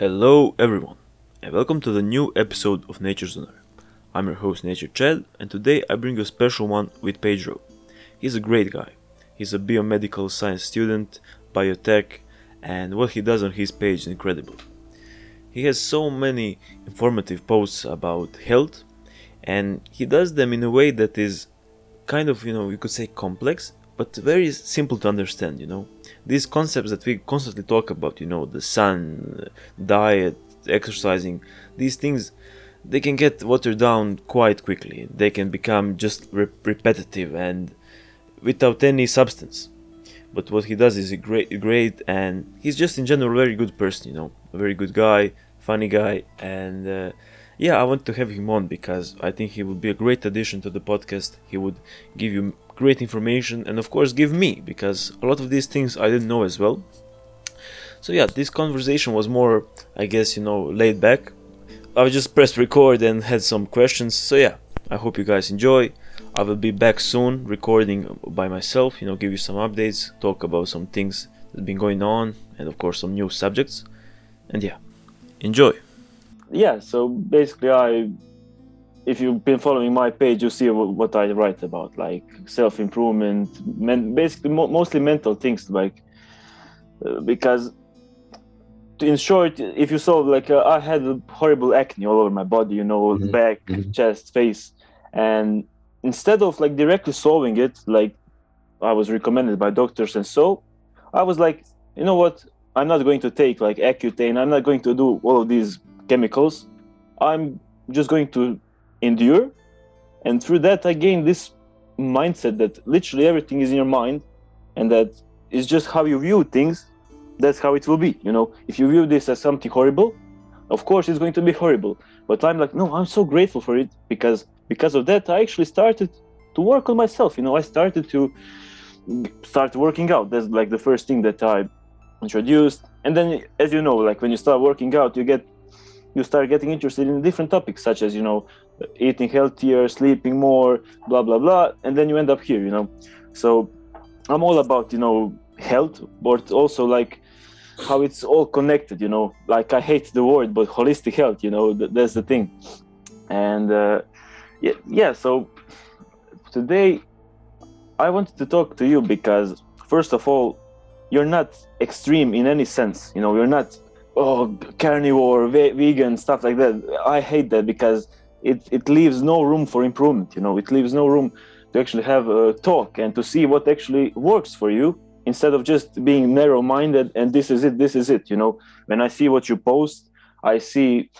Hello, everyone, and welcome to the new episode of Nature's Honor. I'm your host, Nature Chad, and today I bring you a special one with Pedro. He's a great guy. He's a biomedical science student, biotech, and what he does on his page is incredible. He has so many informative posts about health, and he does them in a way that is kind of, you know, you could say complex, but very simple to understand, you know. These concepts that we constantly talk about, you know, the sun, diet, exercising, these things, they can get watered down quite quickly. They can become just re- repetitive and without any substance. But what he does is great, great, and he's just in general a very good person, you know, a very good guy, funny guy, and uh, yeah, I want to have him on because I think he would be a great addition to the podcast. He would give you great information and, of course, give me because a lot of these things I didn't know as well. So, yeah, this conversation was more, I guess, you know, laid back. I just pressed record and had some questions. So, yeah, I hope you guys enjoy. I will be back soon recording by myself, you know, give you some updates, talk about some things that have been going on, and of course, some new subjects. And yeah, enjoy yeah, so basically, I, if you've been following my page, you see what I write about, like self improvement, men, basically mo- mostly mental things, like uh, because in short, if you saw, like uh, I had horrible acne all over my body, you know, mm-hmm. back, mm-hmm. chest, face, and instead of like directly solving it, like I was recommended by doctors and so, I was like, you know what, I'm not going to take like Accutane. I'm not going to do all of these chemicals i'm just going to endure. And through that i gained this mindset that literally everything is in your mind and that it's just how you view things that's how it will be you know? If you view this as something horrible of course it's going to be horrible. But i'm like no i'm so grateful for it because because of that i actually started to work on myself you know? I started to start working out. That's like the first thing that i introduced. And then as you know like when you start working out you get you start getting interested in different topics such as you know eating healthier sleeping more blah blah blah and then you end up here you know? So i'm all about you know health but also like how it's all connected you know? Like i hate the word but holistic health you know? Th- that's the thing. And uh, yeah yeah so today i wanted to talk to you because first of all you're not extreme in any sense you know? You're not oh carnivore ve- vegan stuff like that. I hate that because it it leaves no room for improvement you know? It leaves no room to actually have a talk and to see what actually works for you instead of just being narrow minded and this is it this is it you know? When i see what you post i see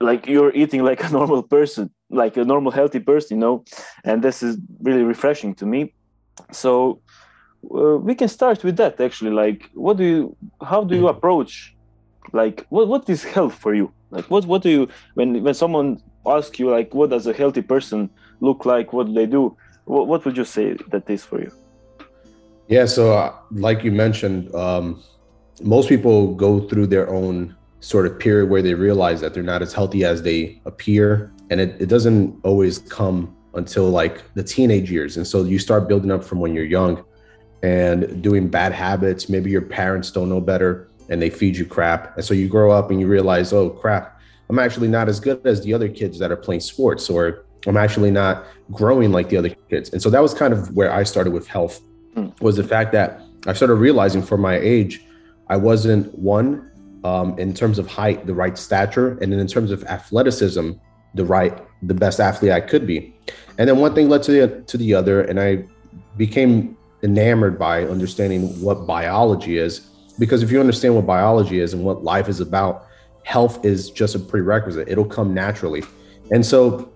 like you're eating like a normal person like a normal healthy person you know? And this is really refreshing to me. So uh, we can start with that actually. Like what do you how do you approach like what what is health for you? Like what what do you when when someone asks you like what does a healthy person look like what do they do what, what would you say that is for you? Yeah so uh, like you mentioned um, most people go through their own sort of period where they realize that they're not as healthy as they appear and it, it doesn't always come until like the teenage years and so you start building up from when you're young and doing bad habits. Maybe your parents don't know better and they feed you crap. And so you grow up and you realize, oh crap, I'm actually not as good as the other kids that are playing sports, or I'm actually not growing like the other kids. And so that was kind of where I started with health mm. was the fact that I started realizing for my age, I wasn't one um, in terms of height, the right stature, and then in terms of athleticism, the right, the best athlete I could be. And then one thing led to the to the other, and I became enamored by understanding what biology is because if you understand what biology is and what life is about, health is just a prerequisite. It'll come naturally. And so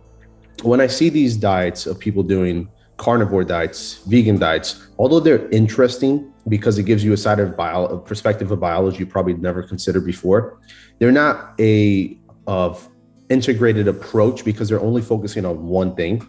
when I see these diets of people doing carnivore diets, vegan diets, although they're interesting because it gives you a side of bio, a perspective of biology you probably never considered before, they're not a of integrated approach because they're only focusing on one thing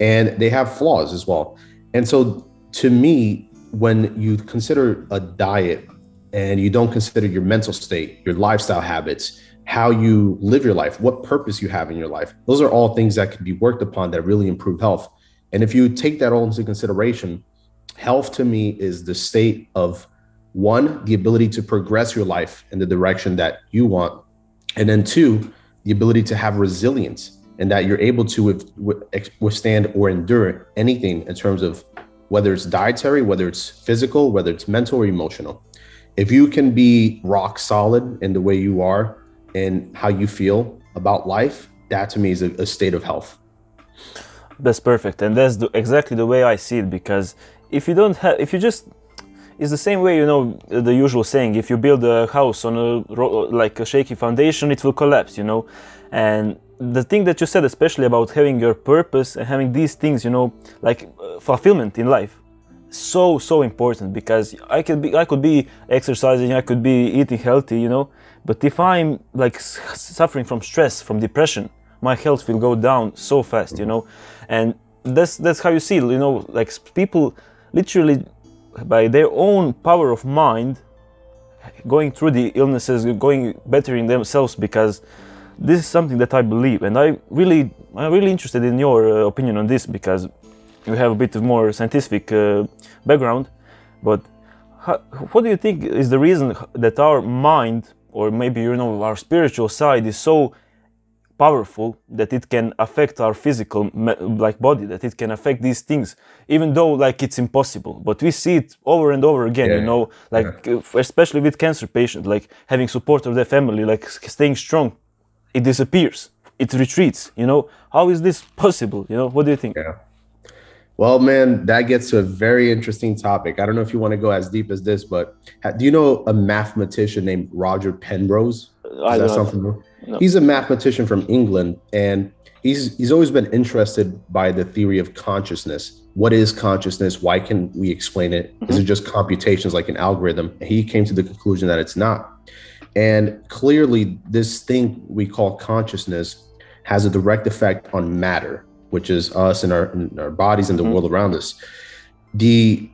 and they have flaws as well. And so to me, when you consider a diet and you don't consider your mental state, your lifestyle habits, how you live your life, what purpose you have in your life. Those are all things that can be worked upon that really improve health. And if you take that all into consideration, health to me is the state of one, the ability to progress your life in the direction that you want And then two, the ability to have resilience and that you're able to with, with, withstand or endure anything in terms of whether it's dietary, whether it's physical, whether it's mental or emotional. If you can be rock solid in the way you are and how you feel about life, that to me is a, a state of health. That's perfect, and that's the, exactly the way I see it. Because if you don't have, if you just, it's the same way you know the usual saying: if you build a house on a like a shaky foundation, it will collapse. You know, and the thing that you said, especially about having your purpose and having these things, you know, like uh, fulfillment in life, so so important because I could be I could be exercising, I could be eating healthy, you know, but if I'm like suffering from stress, from depression, my health will go down so fast, you know, and that's that's how you see, you know, like people literally by their own power of mind going through the illnesses, going bettering themselves because this is something that I believe, and I really, I'm really interested in your uh, opinion on this because you have a bit more scientific uh, background. But how, what do you think is the reason that our mind, or maybe you know our spiritual side, is so powerful that it can affect our physical like body that it can affect these things even though like it's impossible but we see it over and over again yeah. you know like yeah. especially with cancer patients like having support of their family like staying strong it disappears it retreats you know how is this possible you know what do you think yeah well man that gets to a very interesting topic. I don't know if you want to go as deep as this but do you know a mathematician named roger penrose? Is I that something no. he's a mathematician from england and he's he's always been interested by the theory of consciousness. What is consciousness? Why can we explain it? Mm-hmm. Is it just computations like an algorithm? He came to the conclusion that it's not. And clearly, this thing we call consciousness has a direct effect on matter, which is us and our, and our bodies and the mm-hmm. world around us. The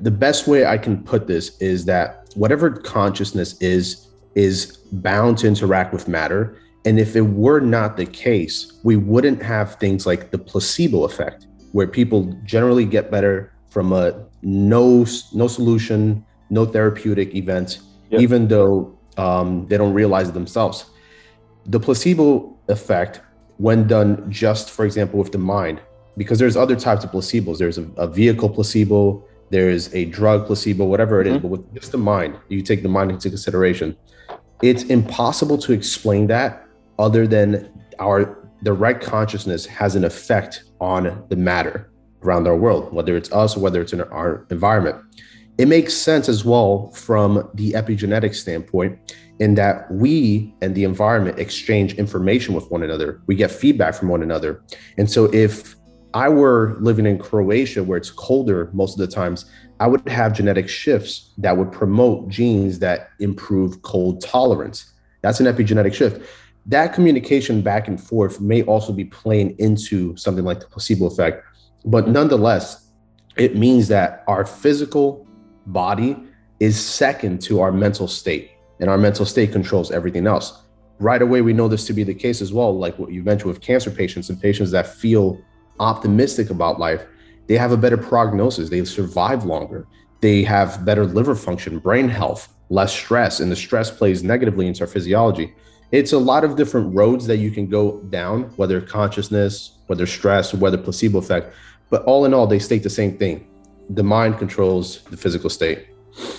the best way I can put this is that whatever consciousness is is bound to interact with matter. And if it were not the case, we wouldn't have things like the placebo effect, where people generally get better from a no no solution, no therapeutic event yep. even though um, they don't realize it themselves. The placebo effect, when done just, for example, with the mind, because there's other types of placebos. There's a, a vehicle placebo, there's a drug placebo, whatever it mm-hmm. is. But with just the mind, you take the mind into consideration. It's impossible to explain that other than our direct consciousness has an effect on the matter around our world, whether it's us or whether it's in our environment. It makes sense as well from the epigenetic standpoint in that we and the environment exchange information with one another. We get feedback from one another. And so if I were living in Croatia where it's colder most of the times, I would have genetic shifts that would promote genes that improve cold tolerance. That's an epigenetic shift. That communication back and forth may also be playing into something like the placebo effect. But nonetheless, it means that our physical body is second to our mental state, and our mental state controls everything else. Right away, we know this to be the case as well, like what you mentioned with cancer patients and patients that feel optimistic about life. They have a better prognosis, they survive longer, they have better liver function, brain health, less stress, and the stress plays negatively into our physiology. It's a lot of different roads that you can go down, whether consciousness, whether stress, whether placebo effect. But all in all, they state the same thing the mind controls the physical state.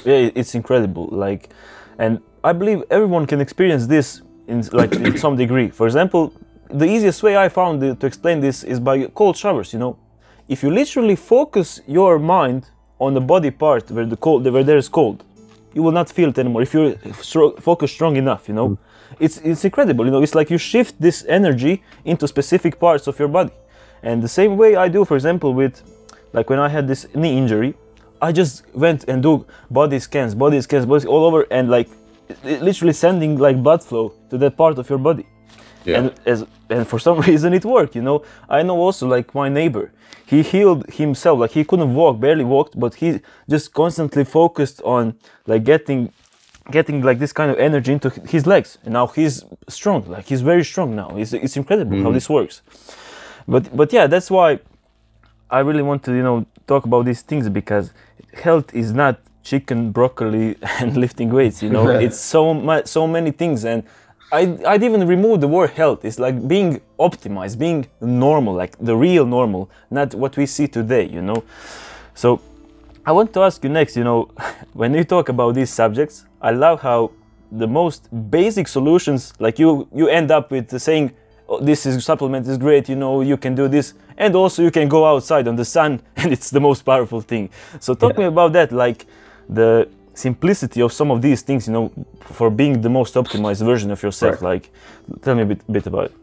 Yeah, it's incredible. Like, and I believe everyone can experience this in like in some degree. For example, the easiest way I found to explain this is by cold showers. You know, if you literally focus your mind on the body part where the cold, where there is cold, you will not feel it anymore. If you focus strong enough, you know, mm. it's it's incredible. You know, it's like you shift this energy into specific parts of your body. And the same way I do, for example, with like when I had this knee injury, I just went and do body scans, body scans, body all over, and like literally sending like blood flow to that part of your body. Yeah. And as and for some reason it worked, you know. I know also like my neighbor, he healed himself, like he couldn't walk, barely walked, but he just constantly focused on like getting getting like this kind of energy into his legs and now he's strong like he's very strong now it's, it's incredible mm. how this works but but yeah that's why I really want to, you know, talk about these things because health is not chicken, broccoli, and lifting weights. You know, it's so much, so many things, and I, I'd even remove the word health. It's like being optimized, being normal, like the real normal, not what we see today. You know, so I want to ask you next. You know, when you talk about these subjects, I love how the most basic solutions, like you, you end up with saying, oh, "This is supplement is great. You know, you can do this." and also you can go outside on the sun and it's the most powerful thing so talk yeah. me about that like the simplicity of some of these things you know for being the most optimized version of yourself right. like tell me a bit, bit about it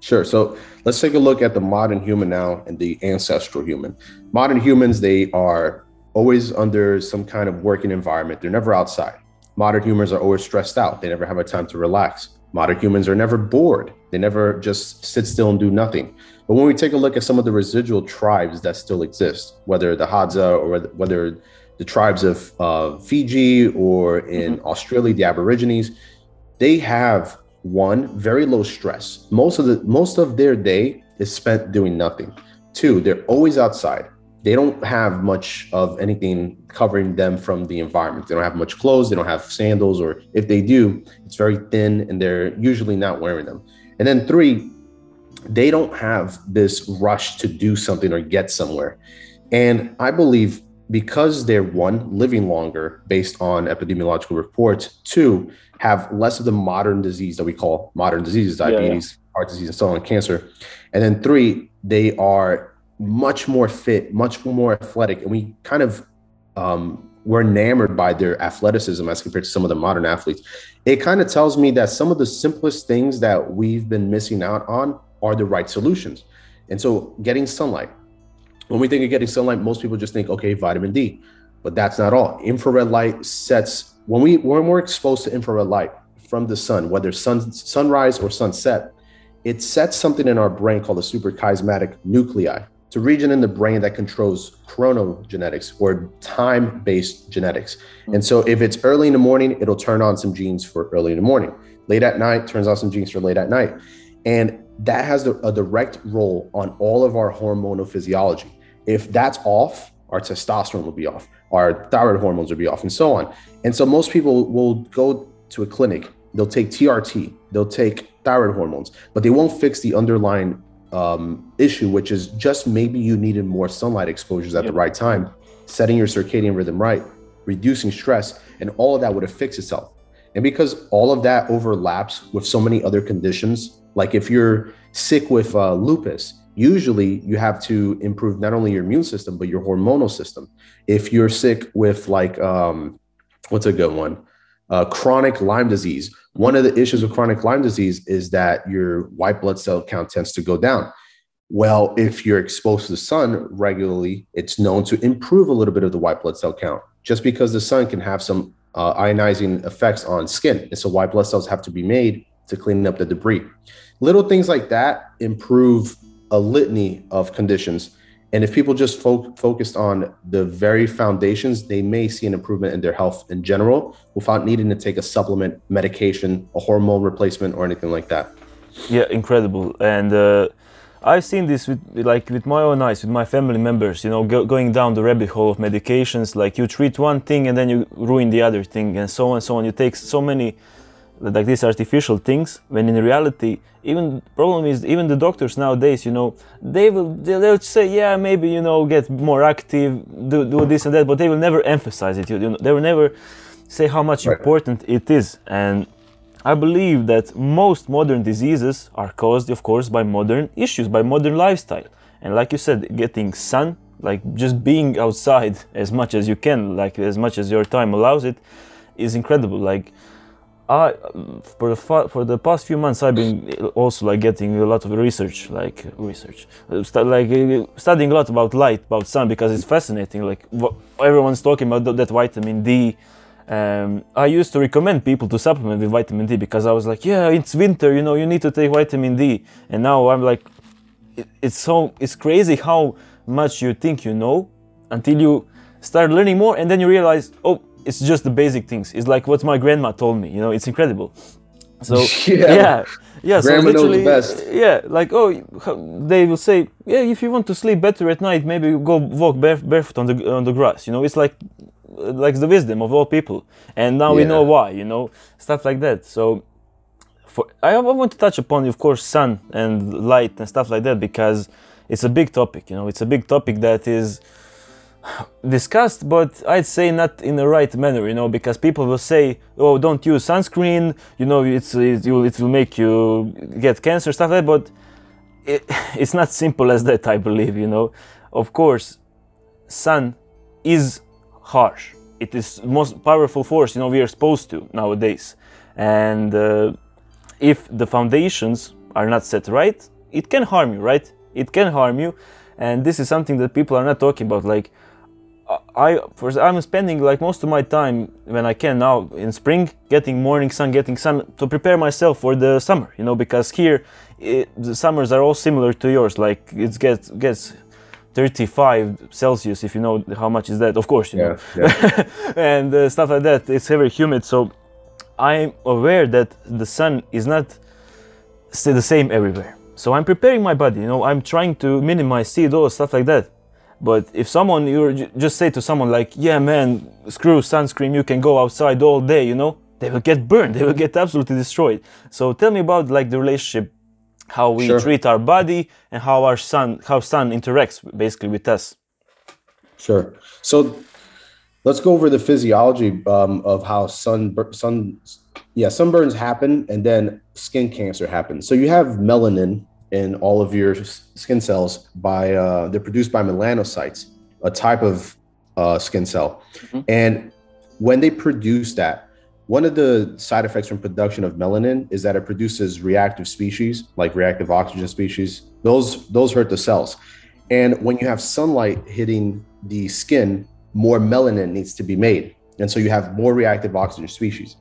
Sure. So let's take a look at the modern human now and the ancestral human. Modern humans, they are always under some kind of working environment. They're never outside. Modern humans are always stressed out. They never have a time to relax. Modern humans are never bored. They never just sit still and do nothing. But when we take a look at some of the residual tribes that still exist, whether the Hadza or whether the tribes of uh, Fiji or in mm-hmm. Australia, the Aborigines, they have one very low stress. Most of the most of their day is spent doing nothing. Two, they're always outside. They don't have much of anything covering them from the environment. They don't have much clothes. They don't have sandals, or if they do, it's very thin, and they're usually not wearing them. And then three, they don't have this rush to do something or get somewhere. And I believe because they're one, living longer based on epidemiological reports, two, have less of the modern disease that we call modern diseases, diabetes, yeah, heart disease, and so on, cancer. And then three, they are much more fit, much more athletic. And we kind of um, we're enamored by their athleticism as compared to some of the modern athletes. It kind of tells me that some of the simplest things that we've been missing out on are the right solutions. And so getting sunlight, when we think of getting sunlight, most people just think, okay, vitamin D, but that's not all. Infrared light sets when we when we're exposed to infrared light from the sun, whether sun sunrise or sunset, it sets something in our brain called the suprachiasmatic nuclei. It's a region in the brain that controls chronogenetics or time-based genetics. And so if it's early in the morning, it'll turn on some genes for early in the morning. Late at night turns on some genes for late at night. And that has a direct role on all of our hormonal physiology. If that's off, our testosterone will be off, our thyroid hormones will be off, and so on. And so most people will go to a clinic, they'll take TRT, they'll take thyroid hormones, but they won't fix the underlying um, issue, which is just maybe you needed more sunlight exposures at yep. the right time, setting your circadian rhythm right, reducing stress, and all of that would have fixed itself. And because all of that overlaps with so many other conditions like if you're sick with uh, lupus, usually you have to improve not only your immune system but your hormonal system. If you're sick with like um, what's a good one? Uh, chronic Lyme disease. One of the issues with chronic Lyme disease is that your white blood cell count tends to go down. Well, if you're exposed to the sun regularly, it's known to improve a little bit of the white blood cell count just because the sun can have some uh, ionizing effects on skin. And so white blood cells have to be made to clean up the debris. Little things like that improve a litany of conditions. And if people just fo- focused on the very foundations, they may see an improvement in their health in general without needing to take a supplement, medication, a hormone replacement, or anything like that. Yeah, incredible. And uh, I've seen this with like with my own eyes, with my family members. You know, go, going down the rabbit hole of medications. Like you treat one thing and then you ruin the other thing, and so on and so on. You take so many like these artificial things when in reality even problem is even the doctors nowadays you know they will they'll say yeah maybe you know get more active do, do this and that but they will never emphasize it you know they will never say how much right. important it is. And i believe that most modern diseases are caused of course by modern issues by modern lifestyle. And like you said getting sun like just being outside as much as you can like as much as your time allows it is incredible. Like I for the for the past few months I've been also like getting a lot of research like research. Like studying a lot about light about sun because it's fascinating like everyone's talking about that vitamin D. Um, I used to recommend people to supplement with vitamin D because I was like yeah it's winter you know you need to take vitamin D. And now I'm like it's so it's crazy how much you think you know until you start learning more and then you realize oh it's just the basic things. It's like what my grandma told me. You know, it's incredible. So yeah, yeah, yeah so literally, yeah, like oh, they will say, yeah, if you want to sleep better at night, maybe go walk bare, barefoot on the on the grass. You know, it's like like the wisdom of all people, and now we know why, you know, stuff like that. So, for I, I want to touch upon, of course, sun and light and stuff like that because it's a big topic. You know, it's a big topic that is discussed, but I'd say not in the right manner, you know, because people will say, "Oh, don't use sunscreen," you know, it's it will, it will make you get cancer, stuff like that. But it, it's not simple as that, I believe, you know. Of course, sun is harsh. It is most powerful force, you know, we are exposed to nowadays, and uh, if the foundations are not set right, it can harm you, right? It can harm you, and this is something that people are not talking about. Like, I, first, I'm spending like most of my time when I can now in spring, getting morning sun, getting sun to prepare myself for the summer. You know, because here it, the summers are all similar to yours. Like it gets gets 35 Celsius, if you know how much is that. Of course, you know Yeah, yeah. and uh, stuff like that. It's very humid, so I'm aware that the sun is not the same everywhere. So I'm preparing my body. You know, I'm trying to minimize CO stuff like that. But if someone you ju- just say to someone like, "Yeah, man, screw sunscreen, you can go outside all day," you know, they will get burned. They will get absolutely destroyed. So tell me about like the relationship, how we Sure. treat our body and how our sun, how sun interacts basically with us. Sure. So let's go over the physiology um, of how sun sun yeah sunburns happen and then skin cancer happens. So you have melanin in all of your skin cells by uh, they're produced by melanocytes, a type of uh, skin cell, Mhm. and when they produce that. One of the side effects from production of melanin is that it produces reactive species, like reactive oxygen species. Those those hurt the cells. And when you have sunlight hitting the skin, more melanin needs to be made. And so you have more reactive oxygen species.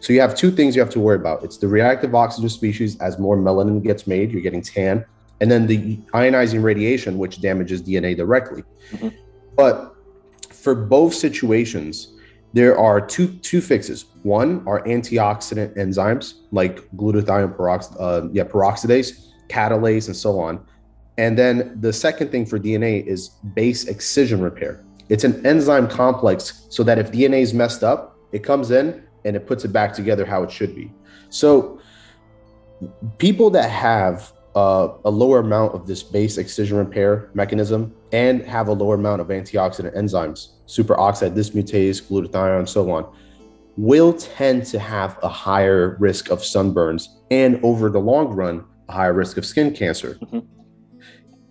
So you have two things you have to worry about. It's the reactive oxygen species as more melanin gets made, you're getting tan, and then the ionizing radiation, which damages DNA directly. Mhm. But for both situations, there are two two fixes. One are antioxidant enzymes like glutathione perox- uh, yeah, peroxidase, catalase, and so on. And then the second thing for DNA is base excision repair. It's an enzyme complex so that if DNA is messed up, it comes in and it puts it back together how it should be. So people that have uh, a lower amount of this base excision repair mechanism and have a lower amount of antioxidant enzymes, superoxide dismutase, glutathione, and so on, will tend to have a higher risk of sunburns and over the long run, a higher risk of skin cancer. Mhm.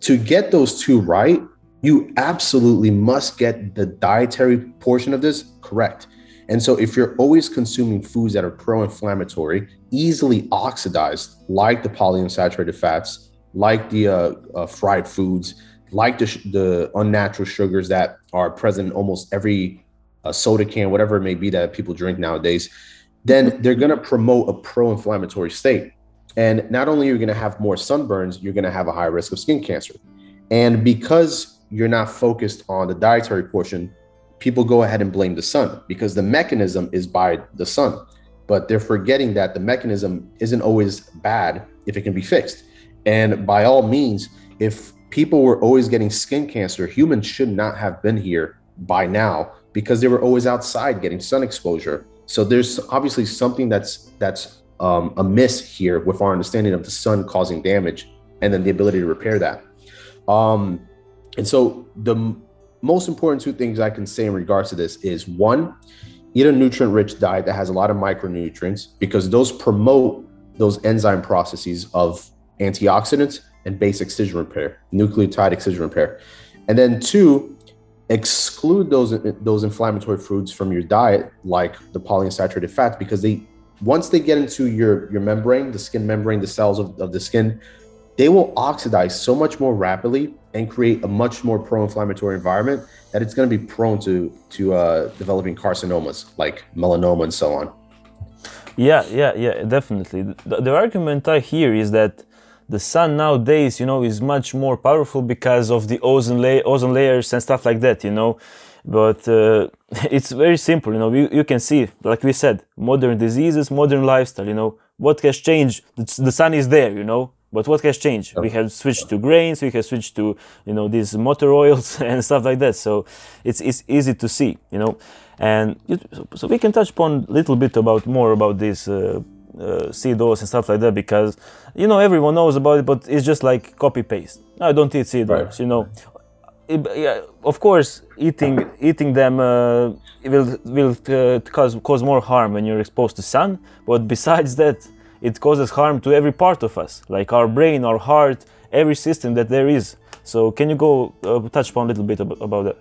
To get those two right, you absolutely must get the dietary portion of this correct. And so, if you're always consuming foods that are pro inflammatory, easily oxidized, like the polyunsaturated fats, like the uh, uh, fried foods, like the, the unnatural sugars that are present in almost every uh, soda can, whatever it may be that people drink nowadays, then they're going to promote a pro inflammatory state. And not only are you going to have more sunburns, you're going to have a higher risk of skin cancer. And because you're not focused on the dietary portion, people go ahead and blame the sun because the mechanism is by the sun. But they're forgetting that the mechanism isn't always bad if it can be fixed. And by all means, if people were always getting skin cancer, humans should not have been here by now because they were always outside getting sun exposure. So there's obviously something that's that's um, amiss here with our understanding of the sun causing damage and then the ability to repair that. Um, and so the most important two things I can say in regards to this is one, eat a nutrient rich diet that has a lot of micronutrients because those promote those enzyme processes of antioxidants and base excision repair, nucleotide excision repair. And then two, exclude those those inflammatory foods from your diet like the polyunsaturated fats because they once they get into your your membrane, the skin membrane, the cells of, of the skin, they will oxidize so much more rapidly and create a much more pro-inflammatory environment that it's going to be prone to to uh, developing carcinomas like melanoma and so on. Yeah, yeah, yeah, definitely. The, the argument I hear is that the sun nowadays, you know, is much more powerful because of the ozone, la- ozone layers and stuff like that, you know. But uh, it's very simple, you know. You, you can see, like we said, modern diseases, modern lifestyle, you know. What has changed? The, the sun is there, you know. But what has changed? We have switched to grains. We have switched to you know these motor oils and stuff like that. So it's it's easy to see, you know. And you, so- we can touch upon a little bit about more about this uh, uh, seed oils and stuff like that because you know everyone knows about it, but it's just like copy paste. I don't eat seed Right. oils, you know. It- yeah, of course, eating eating them uh, will will uh, cause cause more harm when you're exposed to sun. But besides that, it causes harm to every part of us, like our brain, our heart, every system that there is. So, can you go uh, touch upon a little bit ab- about that?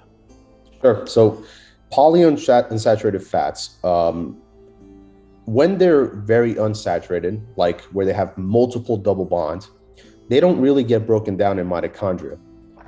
Sure. So, polyunsaturated fats, um, when they're very unsaturated, like where they have multiple double bonds, they don't really get broken down in mitochondria.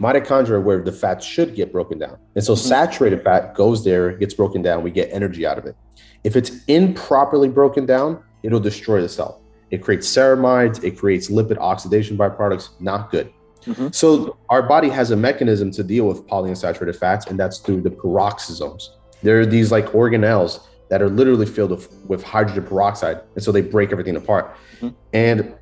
Mitochondria where the fats should get broken down. And so, saturated fat goes there, gets broken down, we get energy out of it. If it's improperly broken down, it'll destroy the cell. It creates ceramides, it creates lipid oxidation byproducts, not good. Mm-hmm. So our body has a mechanism to deal with polyunsaturated fats, and that's through the peroxisomes. There are these like organelles that are literally filled with, with hydrogen peroxide, and so they break everything apart. Mm-hmm. And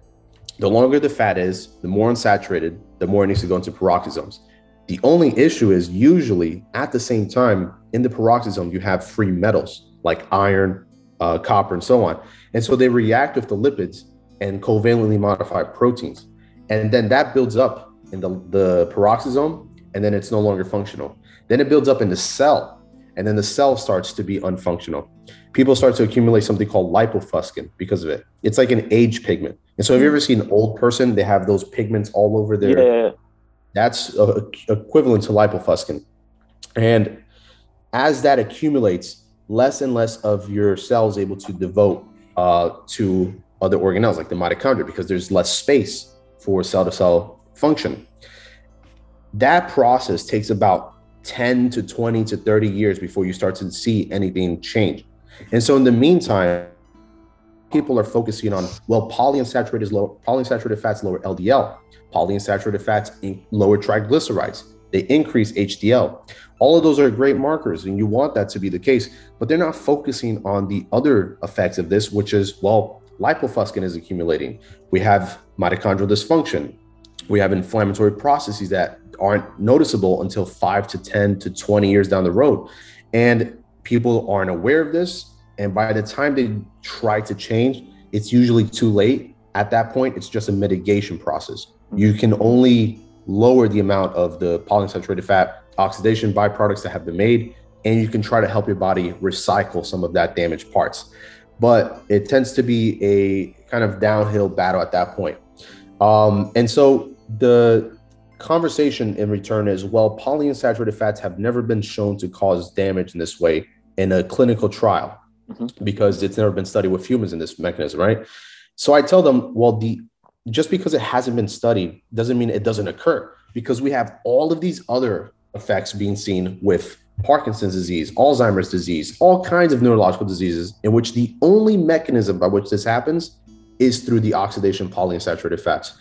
the longer the fat is, the more unsaturated, the more it needs to go into peroxisomes. The only issue is usually at the same time in the peroxisome, you have free metals like iron, uh, copper, and so on. And so they react with the lipids and covalently modified proteins. And then that builds up in the, the peroxisome, and then it's no longer functional. Then it builds up in the cell, and then the cell starts to be unfunctional. People start to accumulate something called lipofuscin because of it. It's like an age pigment. And so, have you ever seen an old person? They have those pigments all over their Yeah, that's uh, equivalent to lipofuscin. And as that accumulates, less and less of your cells able to devote uh, to other organelles like the mitochondria because there's less space for cell to cell function. That process takes about 10 to 20 to 30 years before you start to see anything change. And so, in the meantime, people are focusing on well, polyunsaturated polyunsaturated fats lower LDL, polyunsaturated fats lower triglycerides, they increase HDL. All of those are great markers, and you want that to be the case, but they're not focusing on the other effects of this, which is well, lipofuscin is accumulating. We have mitochondrial dysfunction. We have inflammatory processes that aren't noticeable until five to 10 to 20 years down the road. And people aren't aware of this. And by the time they try to change, it's usually too late. At that point, it's just a mitigation process. You can only lower the amount of the polyunsaturated fat oxidation byproducts that have been made, and you can try to help your body recycle some of that damaged parts. But it tends to be a kind of downhill battle at that point. Um, and so the conversation in return is well, polyunsaturated fats have never been shown to cause damage in this way in a clinical trial because it's never been studied with humans in this mechanism, right? So I tell them, well, the just because it hasn't been studied doesn't mean it doesn't occur because we have all of these other effects being seen with Parkinson's disease, Alzheimer's disease, all kinds of neurological diseases in which the only mechanism by which this happens is through the oxidation polyunsaturated fats.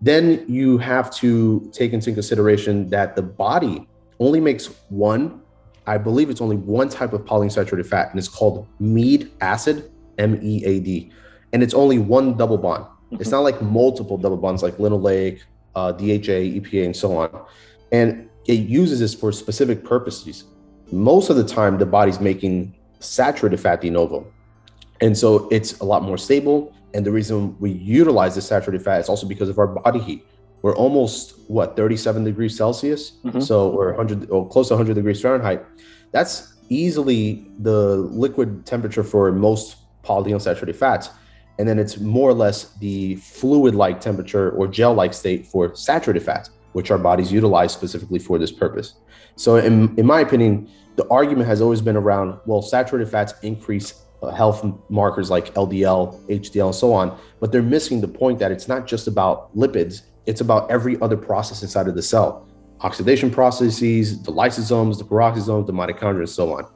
Then you have to take into consideration that the body only makes one, I believe it's only one type of polyunsaturated fat, and it's called mead acid, M E A D. And it's only one double bond. It's not like multiple double bonds like linoleic, uh, DHA, EPA, and so on. And it uses this for specific purposes. Most of the time, the body's making saturated fat de novo. And so it's a lot more stable. And the reason we utilize this saturated fat is also because of our body heat. We're almost what 37 degrees Celsius, Mhm. so we're 100 or close to 100 degrees Fahrenheit. That's easily the liquid temperature for most polyunsaturated fats, and then it's more or less the fluid-like temperature or gel-like state for saturated fats, which our bodies utilize specifically for this purpose. So, in, in my opinion, the argument has always been around well, saturated fats increase uh, health markers like LDL, HDL, and so on, but they're missing the point that it's not just about lipids, it's about every other process inside of the cell oxidation processes, the lysosomes, the peroxisomes, the mitochondria, and so on.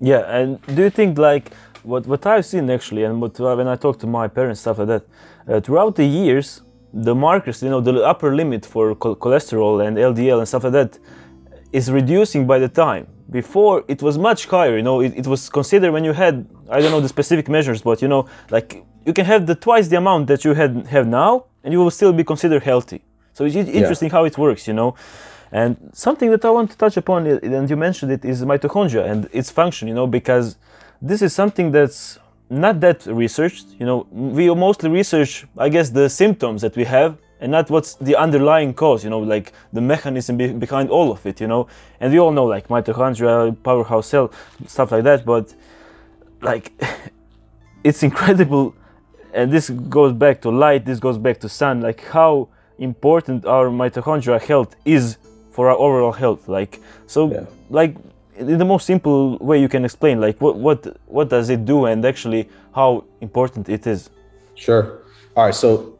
Yeah, and do you think like what what I've seen actually, and what uh, when I talk to my parents stuff like that, uh, throughout the years, the markers, you know, the upper limit for cho- cholesterol and LDL and stuff like that, is reducing by the time. Before it was much higher, you know, it, it was considered when you had I don't know the specific measures, but you know, like you can have the twice the amount that you had have now, and you will still be considered healthy. So it's interesting how it works, you know. And something that I want to touch upon, and you mentioned it, is mitochondria and its function, you know, because this is something that's not that researched. You know, we mostly research, I guess, the symptoms that we have and not what's the underlying cause, you know, like the mechanism be- behind all of it, you know. And we all know, like, mitochondria, powerhouse cell, stuff like that, but like, it's incredible and this goes back to light this goes back to sun like how important our mitochondria health is for our overall health like so Yeah. like the most simple way you can explain like what what what does it do and actually how important it is Sure. All right. So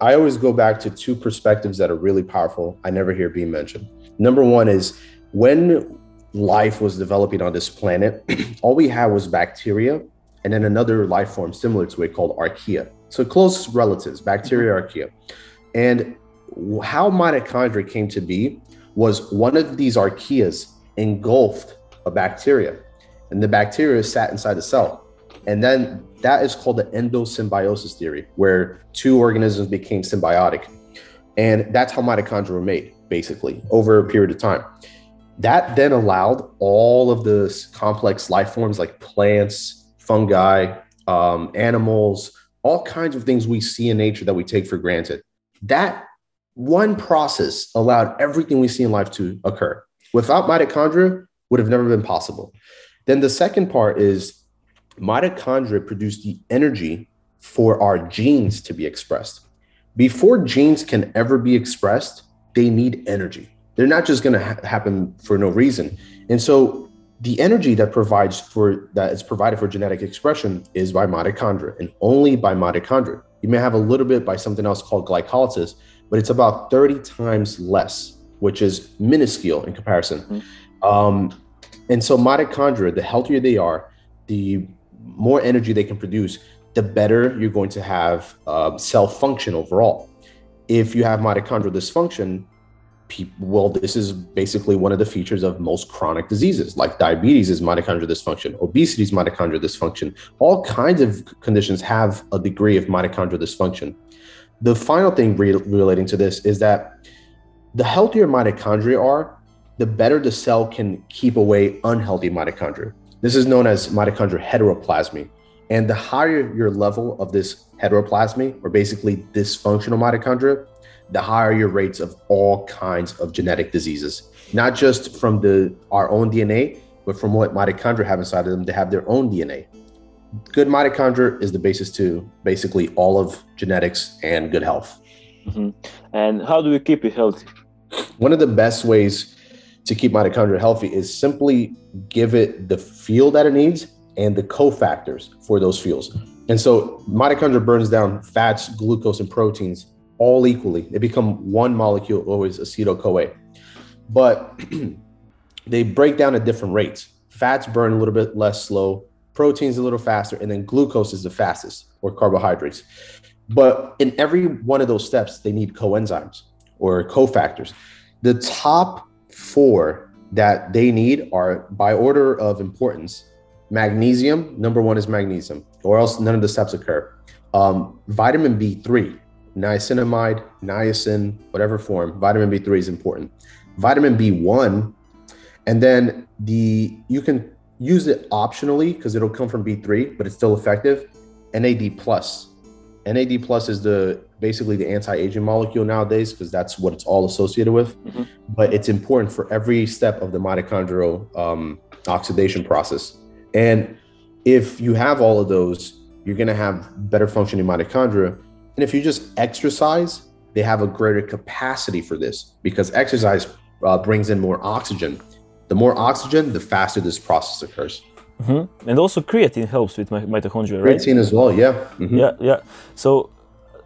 I always go back to two perspectives that are really powerful. I never hear being mentioned. Number one is when life was developing on this planet, all we had was bacteria and then another life form similar to it called archaea. So close relatives, bacteria, mm-hmm. archaea. And how mitochondria came to be was one of these archaeas engulfed a bacteria, and the bacteria sat inside the cell. And then that is called the endosymbiosis theory, where two organisms became symbiotic. And that's how mitochondria were made, basically, over a period of time. That then allowed all of the complex life forms like plants, fungi, um, animals, all kinds of things we see in nature that we take for granted. That one process allowed everything we see in life to occur. Without mitochondria, would have never been possible. Then the second part is mitochondria produce the energy for our genes to be expressed. Before genes can ever be expressed, they need energy. They're not just going to ha- happen for no reason. And so the energy that provides for that is provided for genetic expression is by mitochondria and only by mitochondria. You may have a little bit by something else called glycolysis, but it's about 30 times less, which is minuscule in comparison. Um, and so mitochondria, the healthier they are, the more energy they can produce, the better you're going to have um, cell function overall. If you have mitochondrial dysfunction, people, well, this is basically one of the features of most chronic diseases, like diabetes is mitochondrial dysfunction, obesity is mitochondrial dysfunction. All kinds of conditions have a degree of mitochondrial dysfunction. The final thing re- relating to this is that the healthier mitochondria are, the better the cell can keep away unhealthy mitochondria. This is known as mitochondrial heteroplasmy. And the higher your level of this heteroplasmy, or basically dysfunctional mitochondria, the higher your rates of all kinds of genetic diseases, not just from the our own DNA, but from what mitochondria have inside of them. They have their own DNA. Good mitochondria is the basis to basically all of genetics and good health. Mm-hmm. And how do we keep it healthy? One of the best ways to keep mitochondria healthy is simply give it the fuel that it needs and the cofactors for those fuels. And so mitochondria burns down fats, glucose, and proteins all equally. They become one molecule, always acetyl CoA. But they break down at different rates. Fats burn a little bit less slow, proteins a little faster, and then glucose is the fastest, or carbohydrates. But in every one of those steps, they need coenzymes or cofactors. The top four that they need are by order of importance magnesium, number one is magnesium, or else none of the steps occur. Um, vitamin B3, niacinamide, niacin, whatever form, vitamin B3 is important. Vitamin B1, and then the you can use it optionally because it'll come from B3, but it's still effective. NAD plus. NAD plus is the basically the anti-aging molecule nowadays because that's what it's all associated with. Mhm. But it's important for every step of the mitochondrial um, oxidation process. And if you have all of those, you're going to have better functioning mitochondria. And if you just exercise, they have a greater capacity for this because exercise uh, brings in more oxygen. The more oxygen, the faster this process occurs. Mhm. and also creatine helps with mi- mitochondria right Creatine as well, yeah. Mhm. yeah yeah so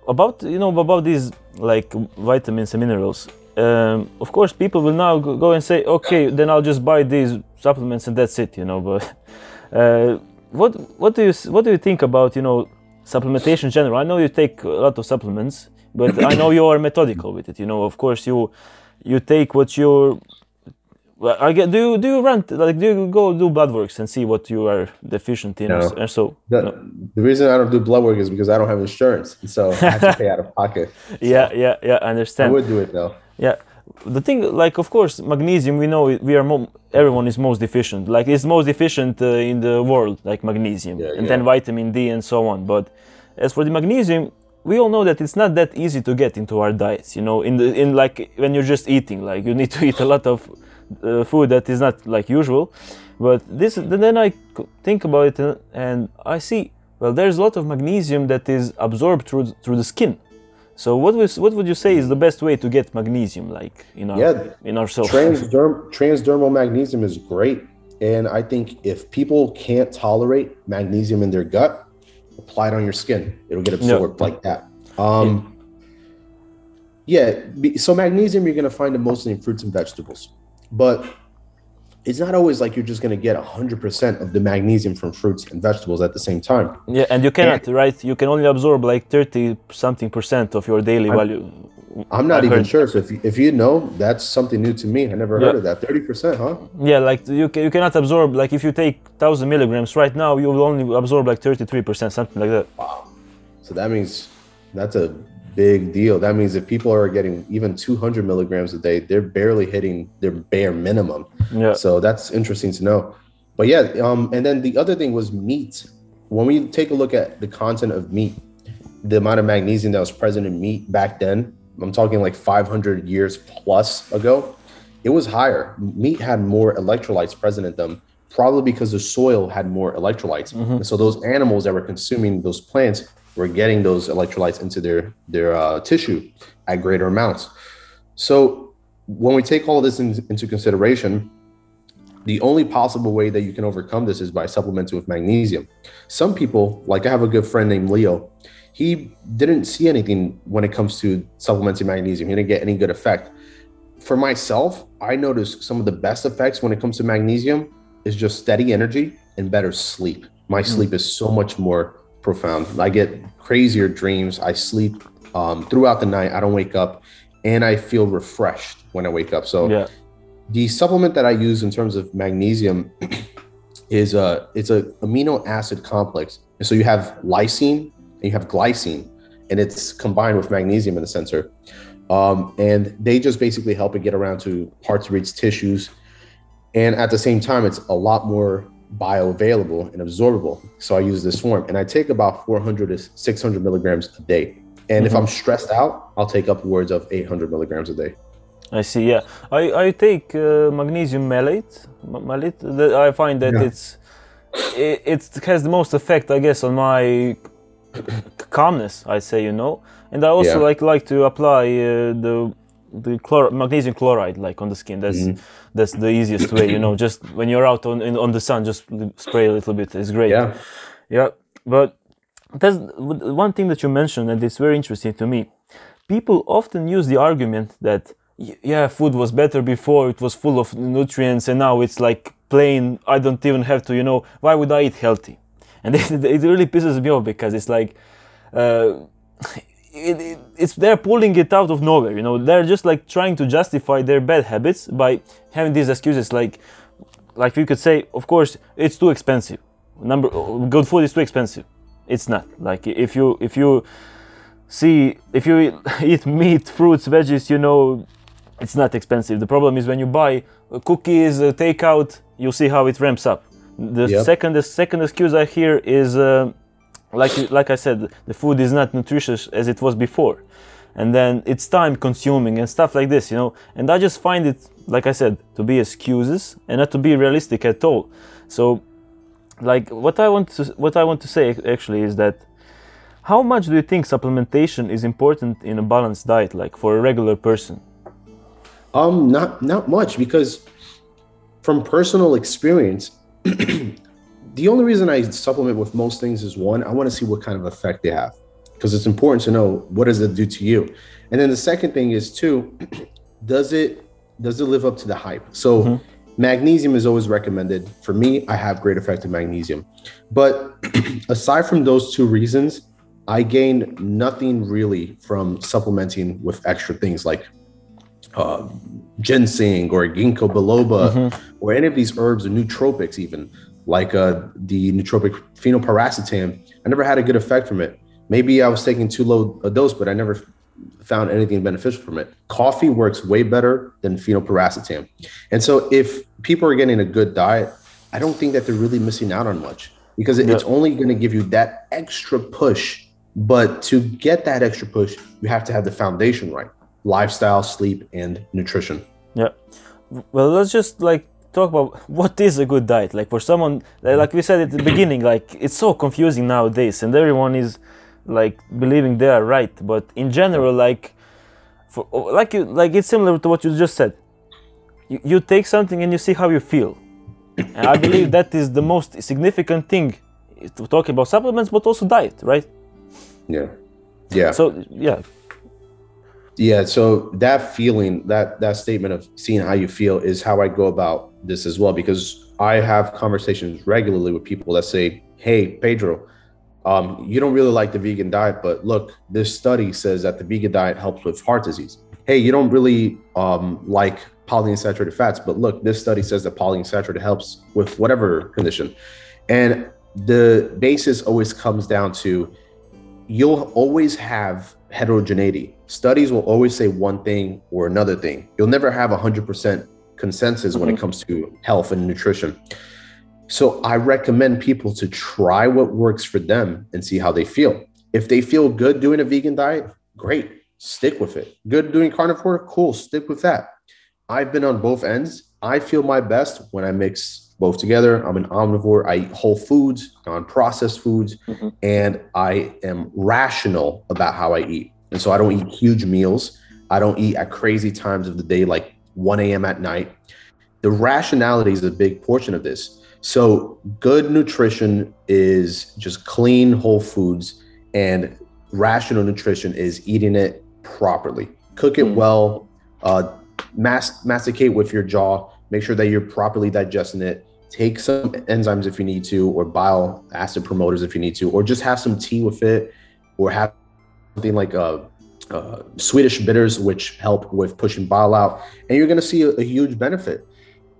about you know about these like vitamins and minerals um, of course people will now go go and say okay then i'll just buy these supplements and that's it you know but uh, what what do you what do you think about you know supplementation in general i know you take a lot of supplements but i know you are methodical with it you know of course you you take what you're Well, I get. Do you do you run like do you go do blood works and see what you are deficient in? or No. And so The, no. the reason I don't do blood work is because I don't have insurance, so I have to pay out of pocket. yeah, yeah, yeah. I understand. I would do it though. Yeah, the thing, like, of course, magnesium. We know we are. Mo- everyone is most deficient. Like, it's most deficient uh, in the world, like magnesium, Yeah, and yeah. then vitamin D and so on. But as for the magnesium, we all know that it's not that easy to get into our diets. You know, in the in like when you're just eating, like you need to eat a lot of uh, food that is not like usual. But this, then I think about it and I see. Well, there's a lot of magnesium that is absorbed through through the skin. So what was what would you say is the best way to get magnesium like in our Yeah, in ourselves? Transderm, transdermal magnesium is great. And I think if people can't tolerate magnesium in their gut, apply it on your skin. It'll get absorbed like that. Um, yeah. be- so magnesium, you're going to find it mostly in fruits and vegetables. But it's not always like you're just going to get 100% of the magnesium from fruits and vegetables at the same time. Yeah, and you cannot, right? You can only absorb like 30 something percent of your daily value. I'm not I even heard- sure. So if you, if you know, that's something new to me. I never Yeah. heard of that. 30%, huh? Yeah, like you, you cannot absorb, like if you take 1000 milligrams right now, you will only absorb like 33%, something like that. Wow. So that means that's a big deal. That means if people are getting even 200 milligrams a day, they're barely hitting their bare minimum. Yeah. So that's interesting to know. But yeah, um, and then the other thing was meat. When we take a look at the content of meat, the amount of magnesium that was present in meat back then, I'm talking like 500 years plus ago, it was higher. Meat had more electrolytes present in them, probably because the soil had more electrolytes. And so those animals that were consuming those plants were getting those electrolytes into their their uh, tissue at greater amounts. So when we take all of this in, into consideration, the only possible way that you can overcome this is by supplementing with magnesium. Some people, like I have a good friend named Leo, he didn't see anything when it comes to supplementing magnesium. He didn't get any good effect. For myself, I noticed some of the best effects when it comes to magnesium is just steady energy and better sleep. My sleep is so much more profound. I get crazier dreams. I sleep um, throughout the night. I don't wake up, and I feel refreshed when I wake up. So Yeah. the supplement that I use in terms of magnesium is a it's a amino acid complex. And so you have lysine and you have glycine, and it's combined with magnesium in the sensor. Um, and they just basically help it get around to parts of its tissues. And at the same time, it's a lot more bioavailable and absorbable. So I use this form, and I take about 400 to 600 milligrams a day. And if I'm stressed out, I'll take upwards of 800 milligrams a day. I see. Yeah, I, I take uh, magnesium malate. Malate. I find that Yeah. it's it, it has the most effect, I guess, on my calmness. I say, you know, and I also Yeah. like like to apply uh, the the chlor- magnesium chloride like on the skin. That's Mm-hmm. that's the easiest way, you know. Just when you're out on in, on the sun, just spray a little bit. It's great. Yeah. Yeah, but that's one thing that you mentioned, and it's very interesting to me. People often use the argument that yeah, food was better before; it was full of nutrients, and now it's like plain. I don't even have to, you know. Why would I eat healthy? And it, it really pisses me off because it's like. Uh, it, it, it's they're pulling it out of nowhere you know? They're just like trying to justify their bad habits by having these excuses like like we could say of course it's too expensive. Number good food is too expensive. It's not. Like if you if you see if you eat meat fruits veggies you know it's not expensive. The problem is when you buy cookies uh, takeout you see how it ramps up. The Yep. second the second excuse i hear is uh, like like i said the food is not nutritious as it was before. And then it's time consuming and stuff like this you know? And i just find it like i said to be excuses and not to be realistic at all. So like what i want to what i want to say actually is that how much do you think supplementation is important in a balanced diet like for a regular person? Um, not not much because from personal experience, the only reason I supplement with most things is one, I want to see what kind of effect they have because it's important to know what does it do to you. And then the second thing is two, does it does it live up to the hype? So magnesium is always recommended. For me, I have great effect of magnesium. But aside from those two reasons, I gain nothing really from supplementing with extra things like uh, ginseng or ginkgo biloba or any of these herbs or nootropics, even like uh, the nootropic phenylpiracetam. I never had a good effect from it. Maybe I was taking too low a dose, but I never found anything beneficial from it. Coffee works way better than phenylpiracetam. And so if people are getting a good diet, I don't think that they're really missing out on much because it- it's only going to give you that extra push. But to get that extra push, you have to have the foundation right lifestyle, sleep, and nutrition. Yeah. Well, let's just like talk about what is a good diet. Like for someone, like we said at the beginning, like it's so confusing nowadays, and everyone is like believing they are right. But in general, like for like you like it's similar to what you just said. You, you take something and you see how you feel. And I believe that is the most significant thing to talk about supplements, but also diet, right? Yeah. Yeah. So yeah, yeah so that feeling that that statement of seeing how you feel is how i go about this as well because i have conversations regularly with people that say hey pedro um, you don't really like the vegan diet but look this study says that the vegan diet helps with heart disease hey you don't really um, like polyunsaturated fats but look this study says that polyunsaturated helps with whatever condition and the basis always comes down to you'll always have heterogeneity. Studies will always say one thing or another thing. You'll never have 100% consensus when it comes to health and nutrition. So I recommend people to try what works for them and see how they feel. If they feel good doing a vegan diet, great, stick with it. Good doing carnivore, cool, stick with that. I've been on both ends. I feel my best when I mix both together. I'm an omnivore. I eat whole foods, non-processed foods, Mhm. and I am rational about how I eat. And so I don't eat huge meals. I don't eat at crazy times of the day, like 1 a.m. at night. The rationality is a big portion of this. So good nutrition is just clean whole foods, and rational nutrition is eating it properly. Cook it Mm. well. Uh, mas- masticate with your jaw. Make sure that you're properly digesting it. Take some enzymes if you need to, or bile acid promoters if you need to, or just have some tea with it, or have something like uh, uh, Swedish bitters, which help with pushing bile out, and you're going to see a, a huge benefit.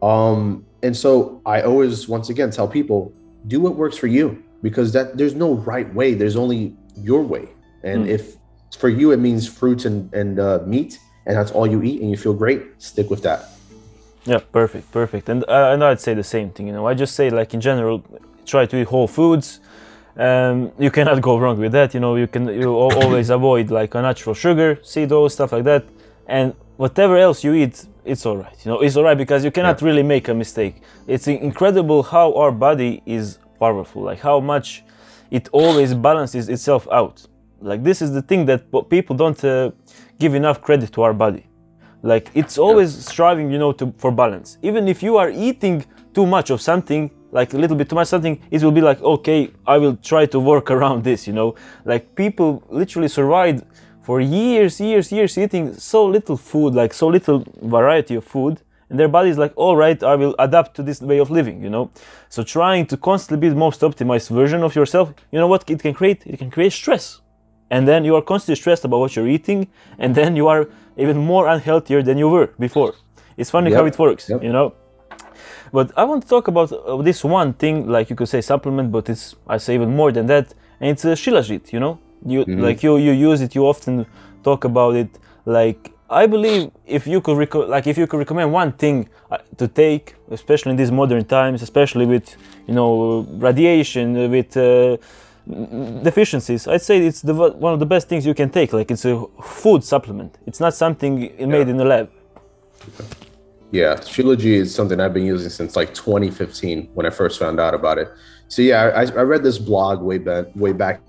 Um, and so I always, once again, tell people do what works for you because that there's no right way. There's only your way, and Mm. if for you it means fruits and and uh, meat, and that's all you eat, and you feel great, stick with that. Yeah, perfect, perfect. And uh, and I'd say the same thing. You know, I just say like in general, try to eat whole foods. Um, you cannot go wrong with that. You know, you can you always avoid like unnatural sugar, seed oil, stuff like that. And whatever else you eat, it's all right. You know, it's all right because you cannot really make a mistake. It's incredible how our body is powerful. Like how much it always balances itself out. Like this is the thing that people don't uh, give enough credit to our body like it's always striving you know to for balance even if you are eating too much of something like a little bit too much something it will be like okay i will try to work around this you know? Like people literally survived for years years years eating so little food like so little variety of food and their body is like all right i will adapt to this way of living you know? So trying to constantly be the most optimized version of yourself you know what? It can create it can create stress. And then you are constantly stressed about what you're eating and then you are even more unhealthier than you were before. It's funny how it works yep. you know but i want to talk about uh, this one thing like you could say supplement but it's i say even more than that and it's uh, shilajit you know? You like you you use it you often talk about it. Like i believe if you could reco- like if you could recommend one thing uh, to take especially in these modern times especially with you know radiation uh, with uh, deficiencies i'd say it's the one of the best things you can take. Like it's a food supplement. It's not something made in the lab Yeah, Shilajit is something I've been using since like 2015 when I first found out about it. So yeah, I, I read this blog way back. Way back.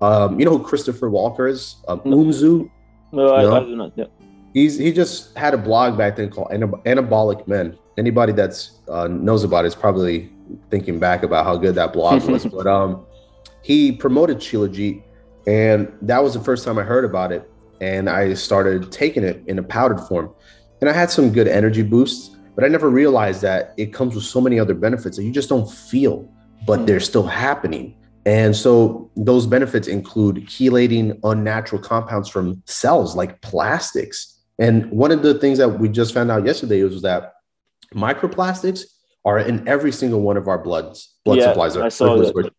Um, you know who Christopher Walker is? Um, Umzu. No, I, No? I do not. Yeah. He's he just had a blog back then called Anab- Anabolic Men. Anybody that's uh, knows about it is probably thinking back about how good that blog was. but um, he promoted Shilajit, and that was the first time I heard about it. And I started taking it in a powdered form, and I had some good energy boosts. But I never realized that it comes with so many other benefits that you just don't feel, but hmm. they're still happening. And so those benefits include chelating unnatural compounds from cells like plastics And one of the things that we just found out yesterday was that microplastics are in every single one of our bloods, blood Yeah, supplies. I saw that.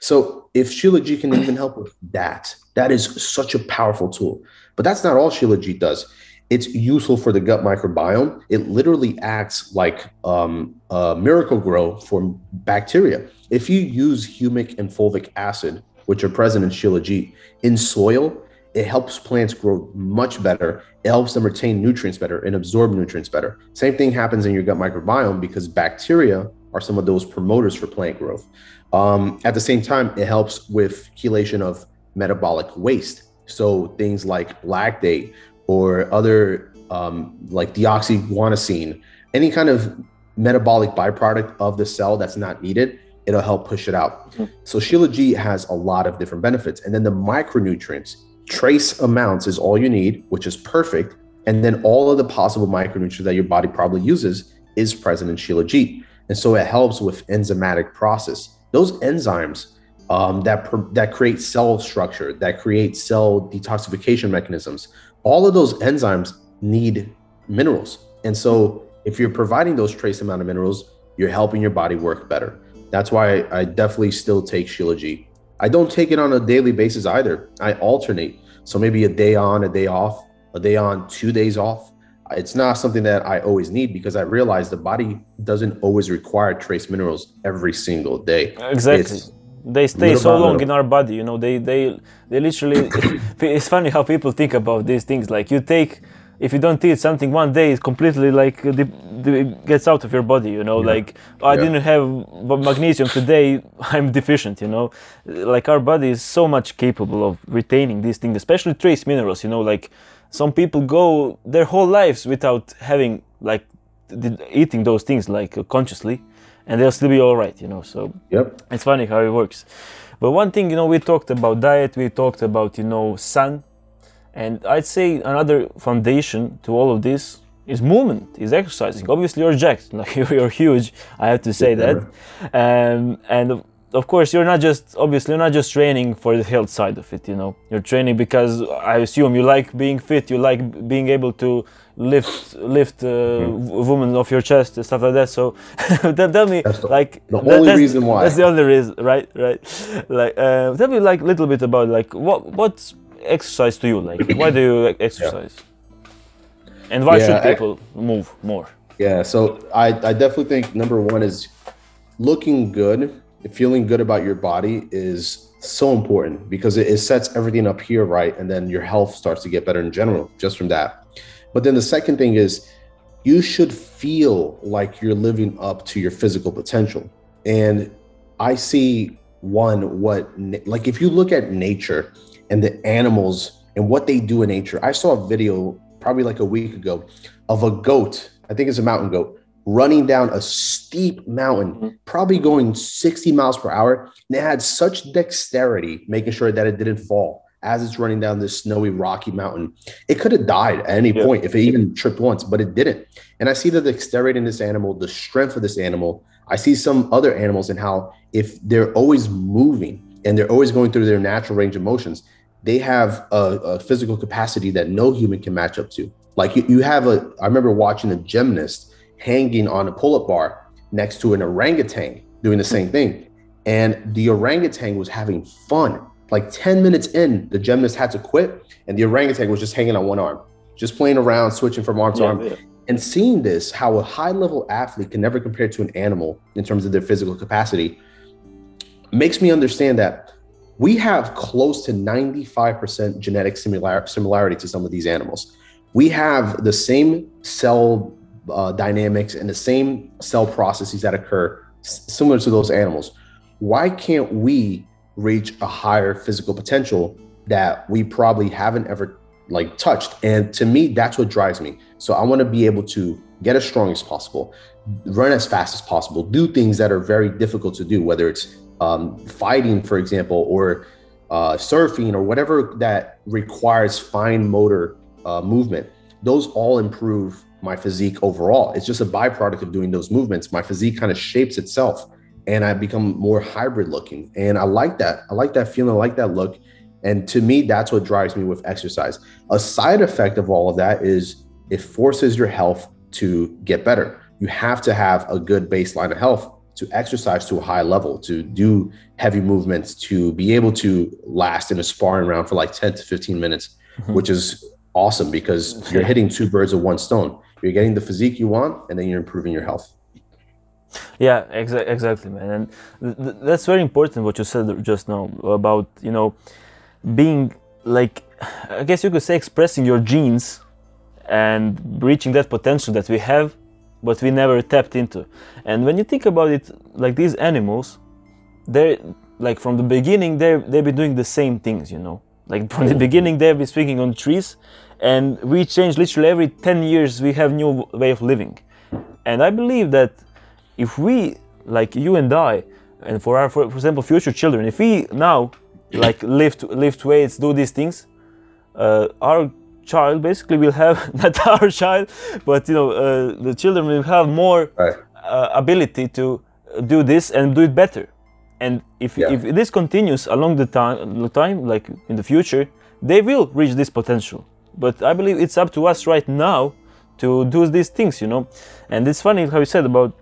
So if Shilajit can even help with that, that is such a powerful tool. But that's not all Shilajit does. It's useful for the gut microbiome. It literally acts like um, a Miracle-Gro for bacteria. If you use humic and fulvic acid, which are present in Shilajit, in soil, it helps plants grow much better. It helps them retain nutrients better and absorb nutrients better. Same thing happens in your gut microbiome because bacteria are some of those promoters for plant growth. Um, at the same time, it helps with chelation of metabolic waste. So things like lactate or other um, like deoxyguanosine, any kind of metabolic byproduct of the cell that's not needed, it'll help push it out. So Shilajit has a lot of different benefits. And then the micronutrients, trace amounts is all you need, which is perfect. And then all of the possible micronutrients that your body probably uses is present in Shilajit. And so it helps with enzymatic process. Those enzymes um, that that create cell structure, that create cell detoxification mechanisms, all of those enzymes need minerals. And so if you're providing those trace amount of minerals, you're helping your body work better. That's why I, definitely still take Shilajit. I don't take it on a daily basis either. I alternate. So maybe a day on, a day off, a day on, two days off. It's not something that I always need because I realize the body doesn't always require trace minerals every single day. Exactly. It's- they stay so long in our body, you know. They they they literally. it's funny how people think about these things. Like you take, if you don't eat something one day, it completely like de- gets out of your body. You know, Yeah. like I Yeah. didn't have magnesium today. I'm deficient. You know, like our body is so much capable of retaining these things, especially trace minerals. You know, like some people go their whole lives without having like eating those things like uh, consciously, and they'll still be all right. You know, so Yep. it's funny how it works. But one thing, you know, we talked about diet, we talked about, you know, sun. And I'd say another foundation to all of this is movement, is exercising. Obviously, you're jacked, like you're huge. I have to say that. Um, and of- of course, you're not just obviously you're not just training for the health side of it. You know, you're training because I assume you like being fit. You like being able to lift lift uh, w- women off your chest and stuff like that. So, tell tell me, That's the- like the that- only reason why. That's the only reason, right? Right. Like, uh, tell me like a little bit about like what what exercise do you? Like, why do you e- exercise? And why Yeah, should I- people move more? Yeah, so I, I definitely think number one is looking good, feeling good about your body is so important because it, it sets everything up here right, and then your health starts to get better in general just from that. But then the second thing is you should feel like you're living up to your physical potential. And I see one what like if you look at nature and the animals and what they do in nature. I saw a video probably like a week ago of a goat, I think it's a mountain goat, running down a steep mountain, mm-hmm. probably going 60 miles per hour. And it had such dexterity making sure that it didn't fall as it's running down this snowy, rocky mountain. It could have died at any Yeah. point if it even tripped once, but it didn't. And I see the dexterity in this animal, the strength of this animal. I see some other animals and how if they're always moving and they're always going through their natural range of motions, they have a, a physical capacity that no human can match up to. Like you, you have a, I remember watching a gymnast hanging on a pull-up bar next to an orangutan doing the same thing. And the orangutan was having fun. Like 10 minutes in, the gymnast had to quit, and the orangutan was just hanging on one arm, just playing around, switching from arm to Yeah, arm. yeah. And seeing this, how a high level athlete can never compare to an animal in terms of their physical capacity, makes me understand that we have close to 95% genetic similar- similarity to some of these animals. We have the same cell uh, dynamics and the same cell processes that occur s- similar to those animals. Why can't we reach a higher physical potential that we probably haven't ever like touched? And to me, that's what drives me. So I want to be able to get as strong as possible, run as fast as possible, do things that are very difficult to do, whether it's um, fighting, for example, or uh, surfing, or whatever that requires fine motor uh, movement. Those all improve my physique overall. It's just a byproduct of doing those movements. My physique kind of shapes itself, and I become more hybrid looking. And I like that. I like that feeling. I like that look. And to me, that's what drives me with exercise. A side effect of all of that is it forces your health to get better. You have to have a good baseline of health to exercise to a high level, to do heavy movements, to be able to last in a sparring round for like 10 to 15 minutes, Mhm. which is awesome because you're hitting two birds with one stone. You're getting the physique you want, and then you're improving your health. Yeah, exa- exactly, man. And th- th- that's very important what you said just now about you know being like I guess you could say expressing your genes and reaching that potential that we have, but we never tapped into. And when you think about it, like these animals, they're like from the beginning they they've been doing the same things, you know. Like from the beginning they've been speaking on trees, and we change literally every ten years. We have new way of living, and I believe that if we like you and I, and for our for, for example future children, if we now like lift lift weights, do these things, uh, our child basically will have not our child, but you know uh, the children will have more Right. uh, ability to do this and do it better. And if, Yeah. if this continues along the time, the time, like in the future, they will reach this potential. But I believe it's up to us right now to do these things, you know. And it's funny how you said about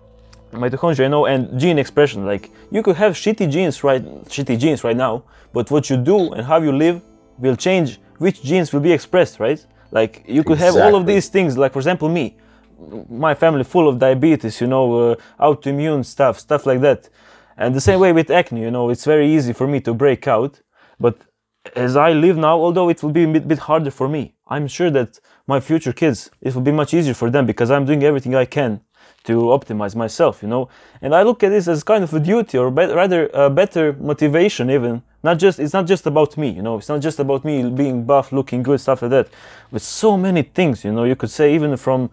mitochondria, you know, and gene expression. Like you could have shitty genes right, shitty genes right now, but what you do and how you live will change which genes will be expressed, right? Like you could have all of these things. Like for example, me, my family full of diabetes, you know, uh, autoimmune stuff, stuff like that. And the same way with acne, you know, it's very easy for me to break out. But as I live now, although it will be a bit, bit harder for me, I'm sure that my future kids, it will be much easier for them because I'm doing everything I can to optimize myself, you know. And I look at this as kind of a duty or bet rather a better motivation even. Not just it's not just about me, you know. It's not just about me being buff, looking good, stuff like that. With so many things, you know, you could say even from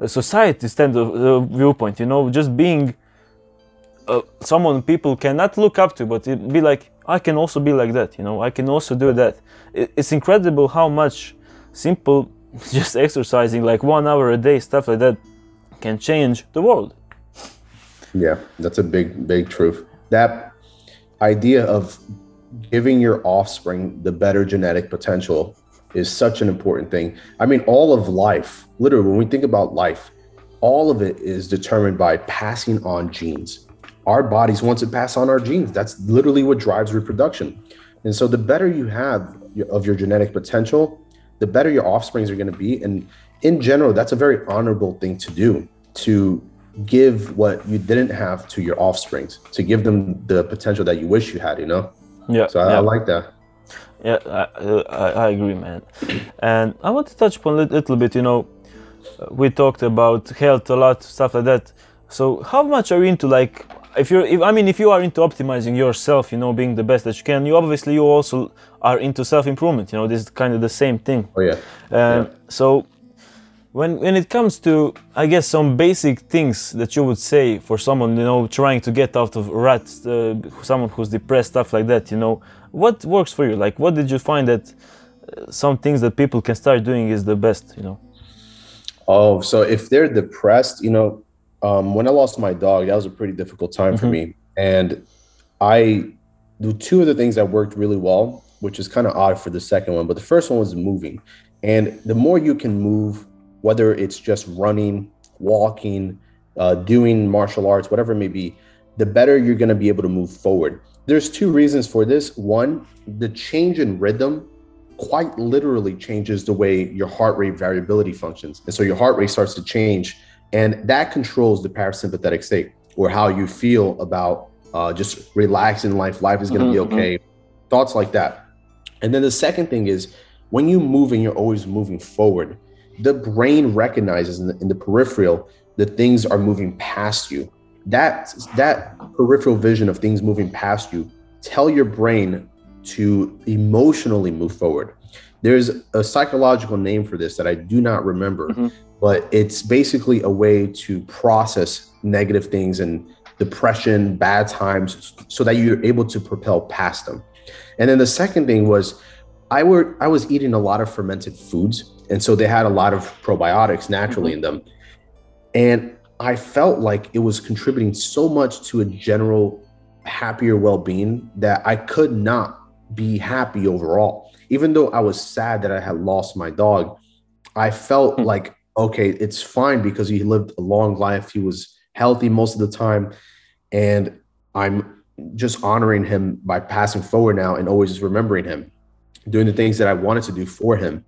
a society stand of uh, viewpoint, you know, just being uh, someone people cannot look up to, but it be like I can also be like that, you know. I can also do that. It, it's incredible how much simple just exercising like one hour a day, stuff like that, can change the world. Yeah, that's a big, big truth. That idea of giving your offspring the better genetic potential is such an important thing. I mean, all of life, literally, when we think about life, all of it is determined by passing on genes. Our bodies want to pass on our genes. That's literally what drives reproduction. And so, the better you have of your genetic potential, the better your offsprings are going to be. And in general, that's a very honorable thing to do to give what you didn't have to your offsprings, to give them the potential that you wish you had, you know? Yeah, So I, yeah. I like that. Yeah, I, I, I agree, man. And I want to touch upon a little bit. You know, we talked about health a lot, stuff like that. So, how much are you into like? If you're, if, I mean, if you are into optimizing yourself, you know, being the best that you can, you obviously you also are into self-improvement. You know, this is kind of the same thing. Oh, yeah. Um, So, when when it comes to, I guess, some basic things that you would say for someone, you know, trying to get out of rut, uh, someone who's depressed, stuff like that, you know, what works for you? Like, what did you find that uh, some things that people can start doing is the best, you know? Oh, so if they're depressed, you know, um, when I lost my dog, that was a pretty difficult time for Mhm. me. And I do two of the things that worked really well, which is kind of odd for the second one, but the first one was moving. And the more you can move, whether it's just running, walking, uh, doing martial arts, whatever it may be, the better you're going to be able to move forward. There's two reasons for this. One, the change in rhythm quite literally changes the way your heart rate variability functions. And so your heart rate starts to change, and that controls the parasympathetic state or how you feel about uh, just relaxing life. Life is going to Mhm, be okay. Thoughts like that. And then the second thing is when you move and you're always moving forward, the brain recognizes in the, in the peripheral that things are moving past you. That that peripheral vision of things moving past you tell your brain to emotionally move forward. There's a psychological name for this that I do not remember, Mhm. but it's basically a way to process negative things and depression, bad times, so that you're able to propel past them. And then the second thing was I were I was eating a lot of fermented foods, and so they had a lot of probiotics naturally in them. And I felt like it was contributing so much to a general happier well-being that I could not be happy overall. Even though I was sad that I had lost my dog, I felt Hmm. like, okay, it's fine because he lived a long life. He was healthy most of the time. And I'm just honoring him by passing forward now and always just remembering him, doing the things that I wanted to do for him.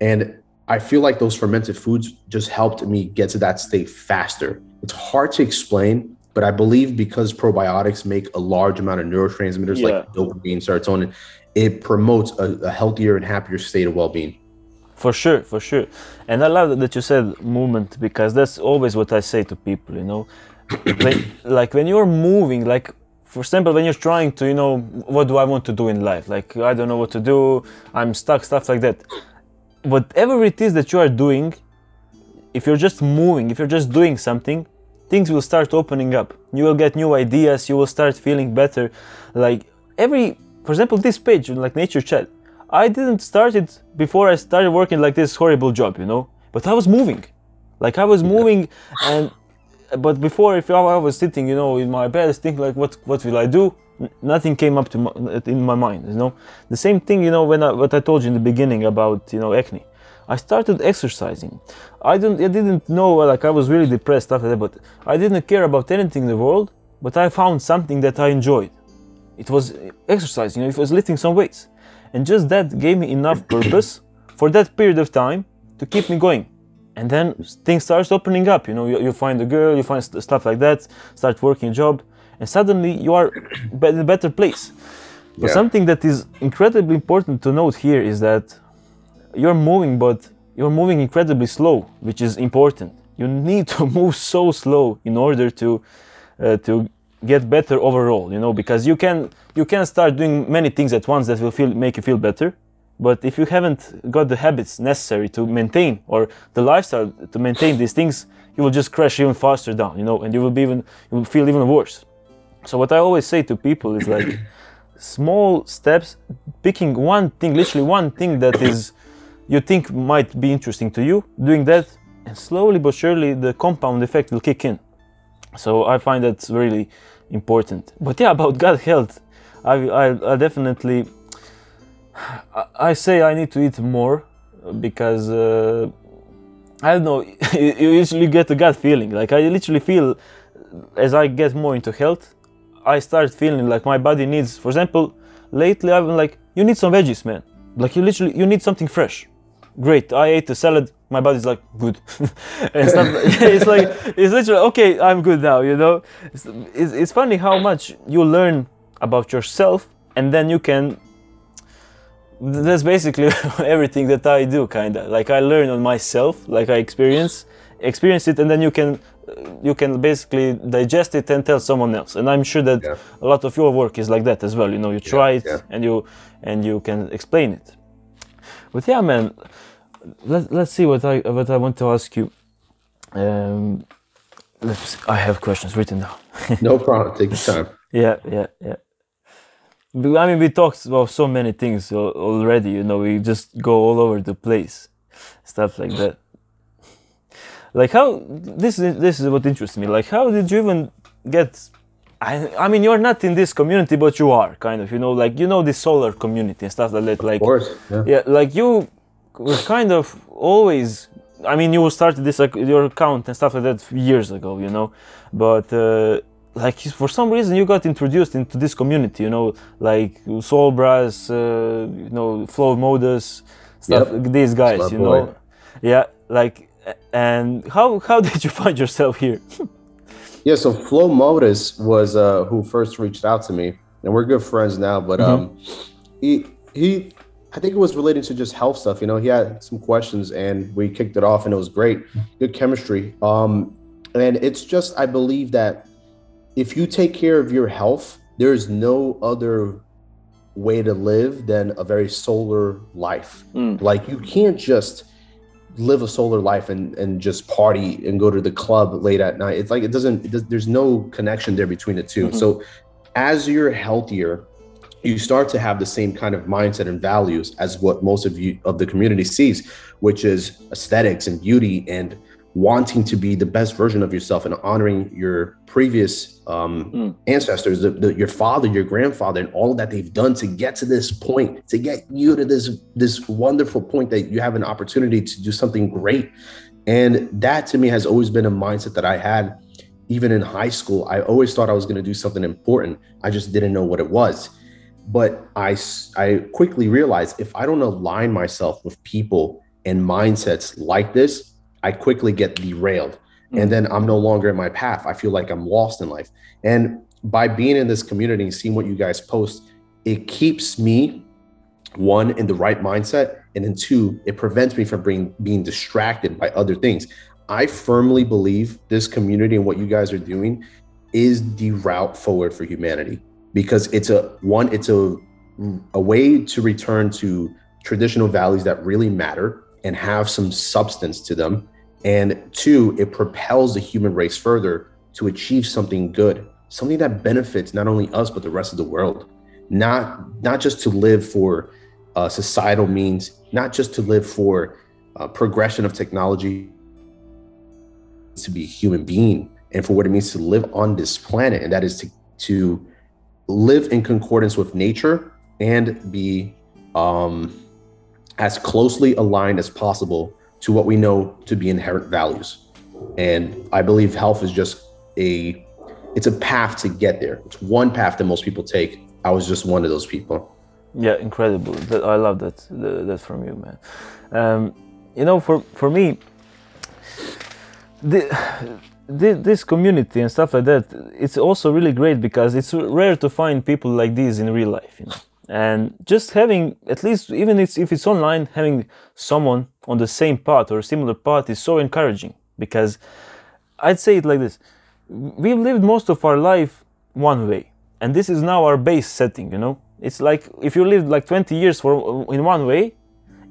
And I feel like those fermented foods just helped me get to that state faster. It's hard to explain, but I believe because probiotics make a large amount of neurotransmitters Yeah. like dopamine, serotonin, it promotes a, a healthier and happier state of well being. For sure, for sure. And I love that you said movement because that's always what I say to people, you know. when, like when you're moving, like for example, when you're trying to, you know, what do I want to do in life? Like I don't know what to do, I'm stuck, stuff like that. Whatever it is that you are doing, if you're just moving, if you're just doing something, things will start opening up. You will get new ideas, you will start feeling better. Like every, for example, this page, like Nature Chat, I didn't start it before I started working like this horrible job, you know. But I was moving, like I was moving, and but before, if I was sitting, you know, in my bed, thinking like, what what will I do? Nothing came up to my, uh, in my mind, you know. The same thing, you know, when I, what I told you in the beginning about you know acne. I started exercising. I didn't I didn't know like I was really depressed after that, but I didn't care about anything in the world. But I found something that I enjoyed. It was uh, exercising. You know, it was lifting some weights and just that gave me enough purpose for that period of time to keep me going and then things starts opening up you know you, you find a girl you find st- stuff like that start working a job and suddenly you are in a better place. But Yeah. something that is incredibly important to note here is that you're moving but you're moving incredibly slow which is important. You need to move so slow in order to uh, to get better overall you know because you can you can start doing many things at once that will feel make you feel better. But if you haven't got the habits necessary to maintain or the lifestyle to maintain these things you will just crash even faster down you know and you will be even you will feel even worse so what i always say to people is like small steps picking one thing literally one thing that is you think might be interesting to you doing that and slowly but surely the compound effect will kick in. So i find that's really important. But yeah about gut health i i, I definitely I, I say i need to eat more because uh, i don't know you you usually get a gut feeling. Like i literally feel as i get more into health i start feeling like my body needs for example lately i've been like you need some veggies man. Like you literally you need something fresh. Great i ate a salad my body's like good. And stuff it's like it's literally okay i'm good now you know? It's, it's, it's funny how much you learn about yourself and then you can that's basically everything that i do kind of like i learn on myself like i experience experience it and then you can you can basically digest it and tell someone else and i'm sure that Yeah. a lot of your work is like that as well you know you try it yeah. and you and you can explain it but yeah man let, let's see what i what i want to ask you um let's i have questions written down No problem. Take your time. yeah yeah yeah i mean we talked about so many things already you know we just go all over the place stuff like that like how this is this is what interests me like how did you even get I, I mean you're not in this community but you are kind of you know like you know this solar community and stuff like that like Of course. Yeah. yeah like you were kind of always i mean you started this like, your account and stuff like that years ago you know but uh, like for some reason you got introduced into this community you know like soul brass uh, you know Flo Modus stuff Yep. these guys you boy. know yeah like and how how did you find yourself here Yeah, so Flo Modus was uh, who first reached out to me, and we're good friends now. But um, he he, I think it was relating to just health stuff. You know, he had some questions, and we kicked it off, and it was great, good chemistry. Um, and it's just I believe that if you take care of your health, there is no other way to live than a very solar life. Mm. Like you can't just live a solar life and and just party and go to the club late at night. It's like it doesn't. It does, there's no connection there between the 2 Mhm. So as you're healthier, you start to have the same kind of mindset and values as what most of you of the community sees, which is aesthetics and beauty and wanting to be the best version of yourself and honoring your previous um, Mm. ancestors, the, the, your father, your grandfather, and all that they've done to get to this point, to get you to this this wonderful point that you have an opportunity to do something great. And that to me has always been a mindset that I had even in high school. I always thought I was going to do something important. I just didn't know what it was. But I, I quickly realized if I don't align myself with people and mindsets like this, I quickly get derailed. And then I'm no longer in my path. I feel like I'm lost in life. And by being in this community and seeing what you guys post, it keeps me one in the right mindset and then two it prevents me from being being distracted by other things i firmly believe this community and what you guys are doing is the route forward for humanity because it's a one it's a a way to return to traditional values that really matter and have some substance to them and two it propels the human race further to achieve something good something that benefits not only us but the rest of the world. Not not just to live for uh, societal means, not just to live for uh, progression of technology, to be a human being, and for what it means to live on this planet, and that is to to live in concordance with nature and be um, as closely aligned as possible to what we know to be inherent values. And I believe health is just a it's a path to get there. It's one path that most people take. I was just one of those people. Yeah, incredible. I love that. That, that from you, man. Um, you know, for for me, the, this community and stuff like that, it's also really great because it's rare to find people like these in real life. You know, and just having at least even if it's online, having someone on the same path or similar path is so encouraging because I'd say it like this: we've lived most of our life one way, and this is now our base setting. You know? It's like if you lived like 20 years for in one way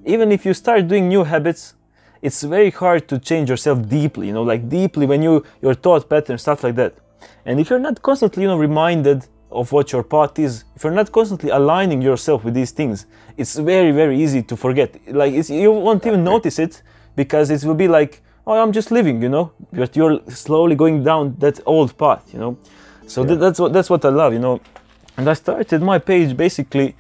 even if you start doing new habits it's very hard to change yourself deeply you know? Like deeply when you your thought pattern stuff like that. And if you're not constantly you know reminded of what your path is if you're not constantly aligning yourself with these things it's very very easy to forget like it's, you won't even notice it because it will be like oh i'm just living you know but you're slowly going down that old path you know so th- that's what that's what i love you know and I started my page basically.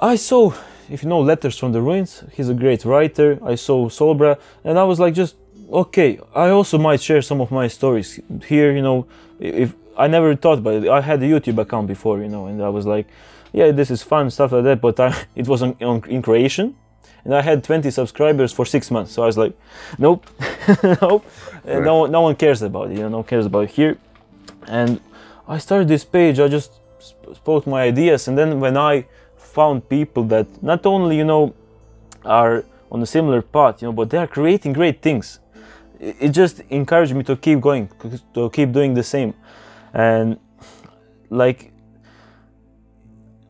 I saw, if you know, Letters from the Ruins. He's a great writer. I saw Solbrah, and I was like, just okay. I also might share some of my stories here. You know, if I never thought about it. I had a YouTube account before, you know, and I was like, yeah, this is fun stuff like that. But I, it was on, on, in Croatian, and I had 20 subscribers for six months. So I was like, nope, nope, and no, no one cares about it. You know, no one cares about here. And I started this page. I just spoke my ideas, and then when I found people that not only you know are on a similar path, you know, but they are creating great things, it just encouraged me to keep going, to keep doing the same, and like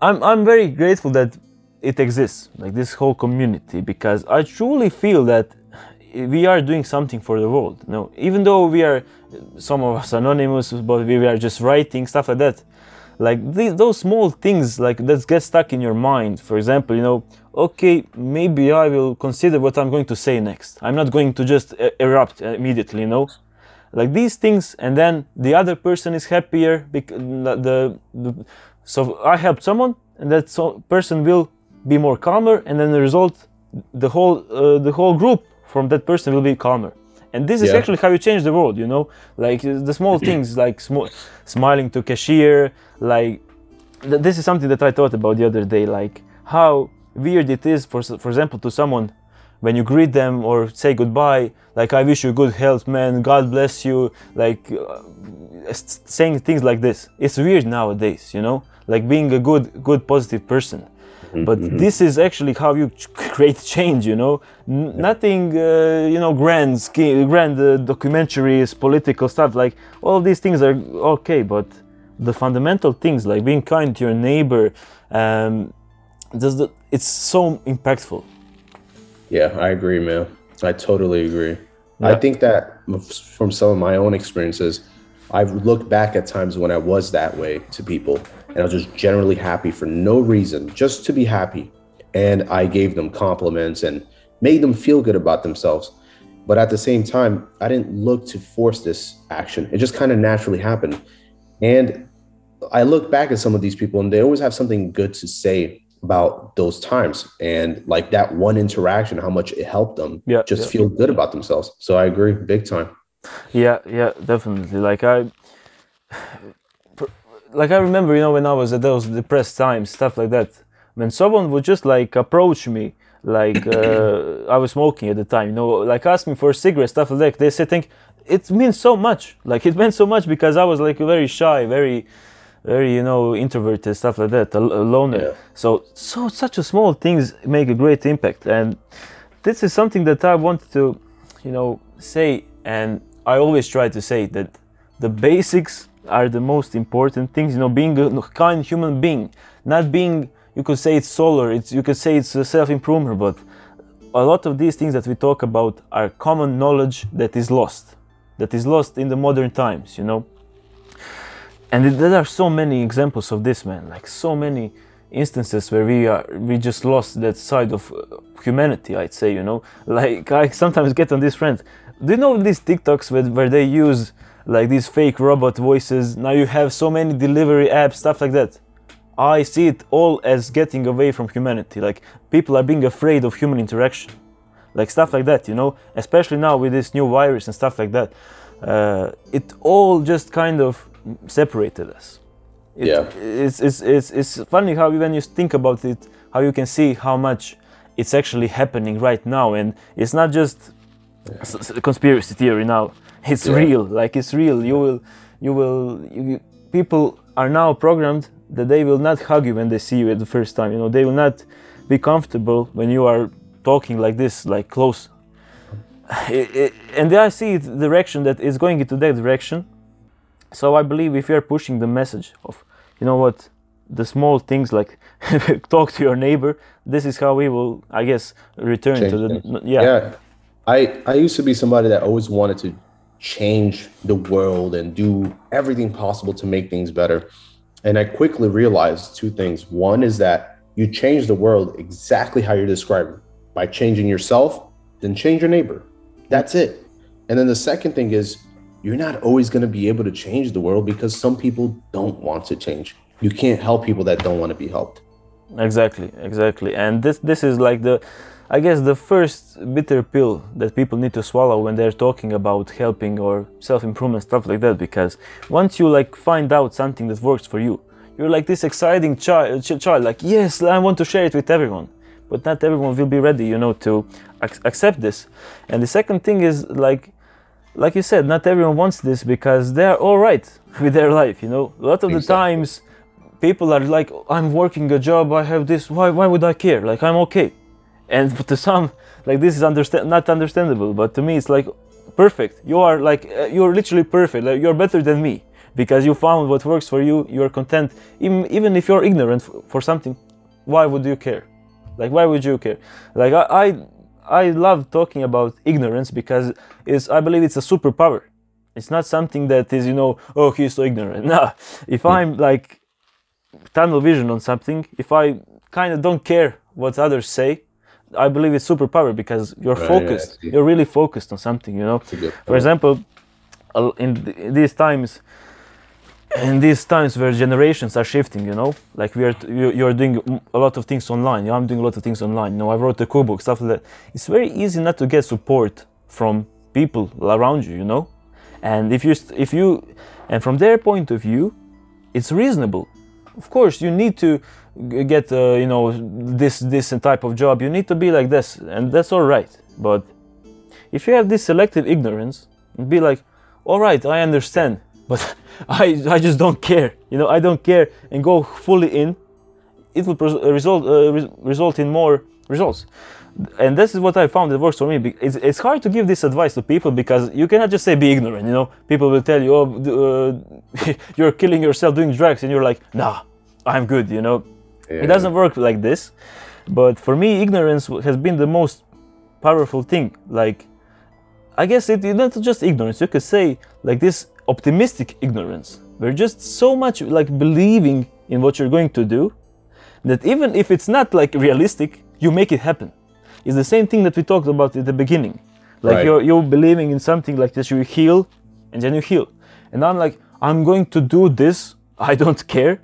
I'm I'm very grateful that it exists, like this whole community, because I truly feel that we are doing something for the world. You know, even though we are some of us anonymous, but we are just writing stuff like that. Like these, those small things, like that get stuck in your mind. For example, you know, okay, maybe I will consider what I'm going to say next. I'm not going to just e- erupt immediately. You know, like these things, and then the other person is happier because the, the so I helped someone, and that so person will be more calmer, and then the result, the whole uh, the whole group from that person will be calmer. And this is Yeah. actually how you change the world, you know, like uh, the small things, like sm- smiling to cashier, like th- this is something that I thought about the other day, like how weird it is, for for example, to someone when you greet them or say goodbye, like I wish you good health, man, God bless you, like uh, saying things like this. It's weird nowadays, you know, like being a good, good, positive person. But this is actually how you create change, you know. N- Nothing, uh, you know, grand, grand uh, documentaries, political stuff. Like all these things are okay, but the fundamental things, like being kind to your neighbor, um, does the, it's so impactful. Yeah, I agree, man. I totally agree. I think that from some of my own experiences, I've looked back at times when I was that way to people and I was just generally happy for no reason, just to be happy. And I gave them compliments and made them feel good about themselves. but at the same time, I didn't look to force this action. It just kind of naturally happened. And I look back at some of these people and they always have something good to say about those times and like that one interaction, how much it helped them Yeah, just yeah. feel good about themselves. So I agree big time. Yeah, yeah, definitely. Like I, like I remember, you know, when I was at those depressed times, stuff like that. When someone would just like approach me, like uh, I was smoking at the time, you know, like ask me for a cigarette, stuff like that. They said, "Think it means so much." Like it meant so much because I was like very shy, very, very, you know, introverted, stuff like that, loner. Yeah. So, so such a small things make a great impact, and this is something that I wanted to, you know, say, and I always try to say that the basics are the most important things. You know, being a kind human being, not being. You could say it's Solbrah. It's you could say it's a self-improvement, but a lot of these things that we talk about are common knowledge that is lost, that is lost in the modern times. You know, and there are so many examples of this, man. Like so many instances where we are we just lost that side of uh, humanity. I'd say, you know, like I sometimes get on this friend. Do you know these TikToks where, where they use like these fake robot voices? Now you have so many delivery apps, stuff like that. I see it all as getting away from humanity. Like people are being afraid of human interaction, like stuff like that. You know, especially now with this new virus and stuff like that. Uh, it all just kind of separated us. It- Yeah. It's, it's, it's, it's funny how when you think about it, how you can see how much it's actually happening right now, and it's not just s- conspiracy theory now. It's Yeah. real. Like it's real. You will, you will. You, people are now programmed that they will not hug you when they see you at the first time. You know, they will not be comfortable when you are talking like this, like close. I- I- and I see the direction that is going into that direction. So I believe if you are pushing the message of, you know what, the small things like talk to your neighbor, this is how we will, I guess, return Change to the things. yeah, yeah. I i used to be somebody that always wanted to change the world and do everything possible to make things better. And i quickly realized two things. One is that you change the world exactly how you're describing by changing yourself then change your neighbor. That's it. And then the second thing is you're not always going to be able to change the world because some people don't want to change you can't help people that don't want to be helped Exactly, exactly. And this this is like the I guess the first bitter pill that people need to swallow when they're talking about helping or self-improvement stuff like that because once you like find out something that works for you, you're like this exciting child ch- child like yes, I want to share it with everyone. But not everyone will be ready, you know, to ac- accept this. And the second thing is like like you said, not everyone wants this because they're all right with their life, you know. A lot of the times people are like i'm working a job i have this why why would i care? Like i'm okay. And to some like this is understand not understandable but to me it's like perfect. You are like uh, you're literally perfect. Like you're better than me because you found what works for you you're content. Even, even if you're ignorant f- for something why would you care? Like why would you care? Like i i, I love talking about ignorance because it's i believe it's a superpower it's not something that is you know oh he's so ignorant no if i'm like tunnel vision on something, if I kind of don't care what others say, I believe it's superpower because you're Right, focused. see. You're really focused on something, you know. For example, in these times, in these times where generations are shifting, you know, like we are, t- you, you're doing a lot of things online. I'm doing a lot of things online. You know, I wrote a cookbook, stuff like that. It's very easy not to get support from people around you, you know, and if you, if you, and from their point of view, it's reasonable. Of course, you need to get, uh, you know, this this type of job. You need to be like this, and that's all right. But if you have this selective ignorance, be like, all right, I understand, but I I just don't care. You know, I don't care, and go fully in. It will uh, result uh, res- result in more results. And this is what I found that works for me. It's, it's hard to give this advice to people because you cannot just say be ignorant. You know, people will tell you, "Oh, uh, you're killing yourself doing drugs," and you're like, "Nah, I'm good." You know, it doesn't work like this. But for me, ignorance has been the most powerful thing. Like, I guess it, it's not just ignorance. You could say like this optimistic ignorance. We're just so much like believing in what you're going to do that even if it's not like realistic, you make it happen. It's the same thing that we talked about at the beginning. Like Right. you're you're believing in something like this, you heal, and then you heal. And I'm like, I'm going to do this. I don't care,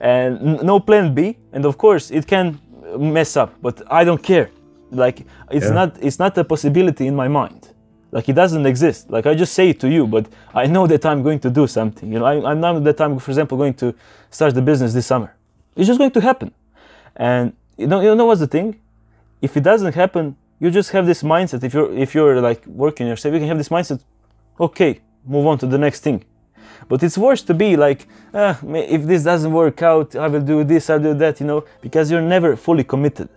and n- no plan B. And of course, it can mess up, but I don't care. Like it's Yeah. not it's not a possibility in my mind. Like it doesn't exist. Like I just say it to you, but I know that I'm going to do something. You know, I, I'm not that I'm, for example, going to start the business this summer. It's just going to happen. And you know, you know what's the thing? If it doesn't happen, you just have this mindset. If you're if you're like working yourself, you can have this mindset. Okay, move on to the next thing. But it's worse to be like, ah, if this doesn't work out, I will do this, I'll do that. You know, because you're never fully committed,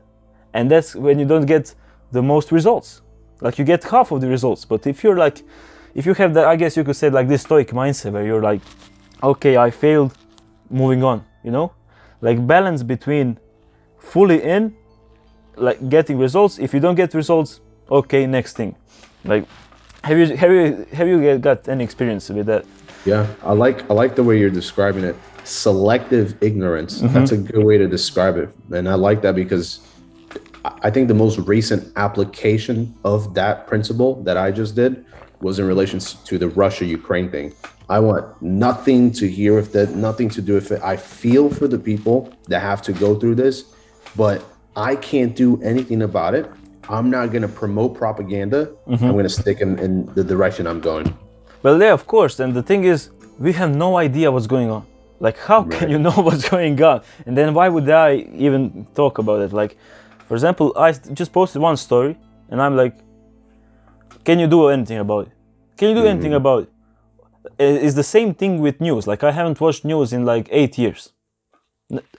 and that's when you don't get the most results. Like you get half of the results. But if you're like, if you have that, I guess you could say like this stoic mindset where you're like, okay, I failed, moving on. You know, like balance between fully in like getting results if you don't get results okay next thing like have you have you have you got any experience with that Yeah, I like I like the way you're describing it. Selective ignorance. Mm-hmm. That's a good way to describe it, and I like that because I- think the most recent application of that principle that I just did was in relation to the Russia-Ukraine thing. I want nothing to hear with that, nothing to do with it. I feel for the people that have to go through this, but I can't do anything about it. I'm not going to promote propaganda. Mm-hmm. I'm going to stick in, in the direction I'm going. well yeah of course and the thing is we have no idea what's going on like how can you know what's going on and then why would i even talk about it like for example I just posted one story and i'm like can you do anything about it can you do anything about it it's the same thing with news like i haven't watched news in like eight years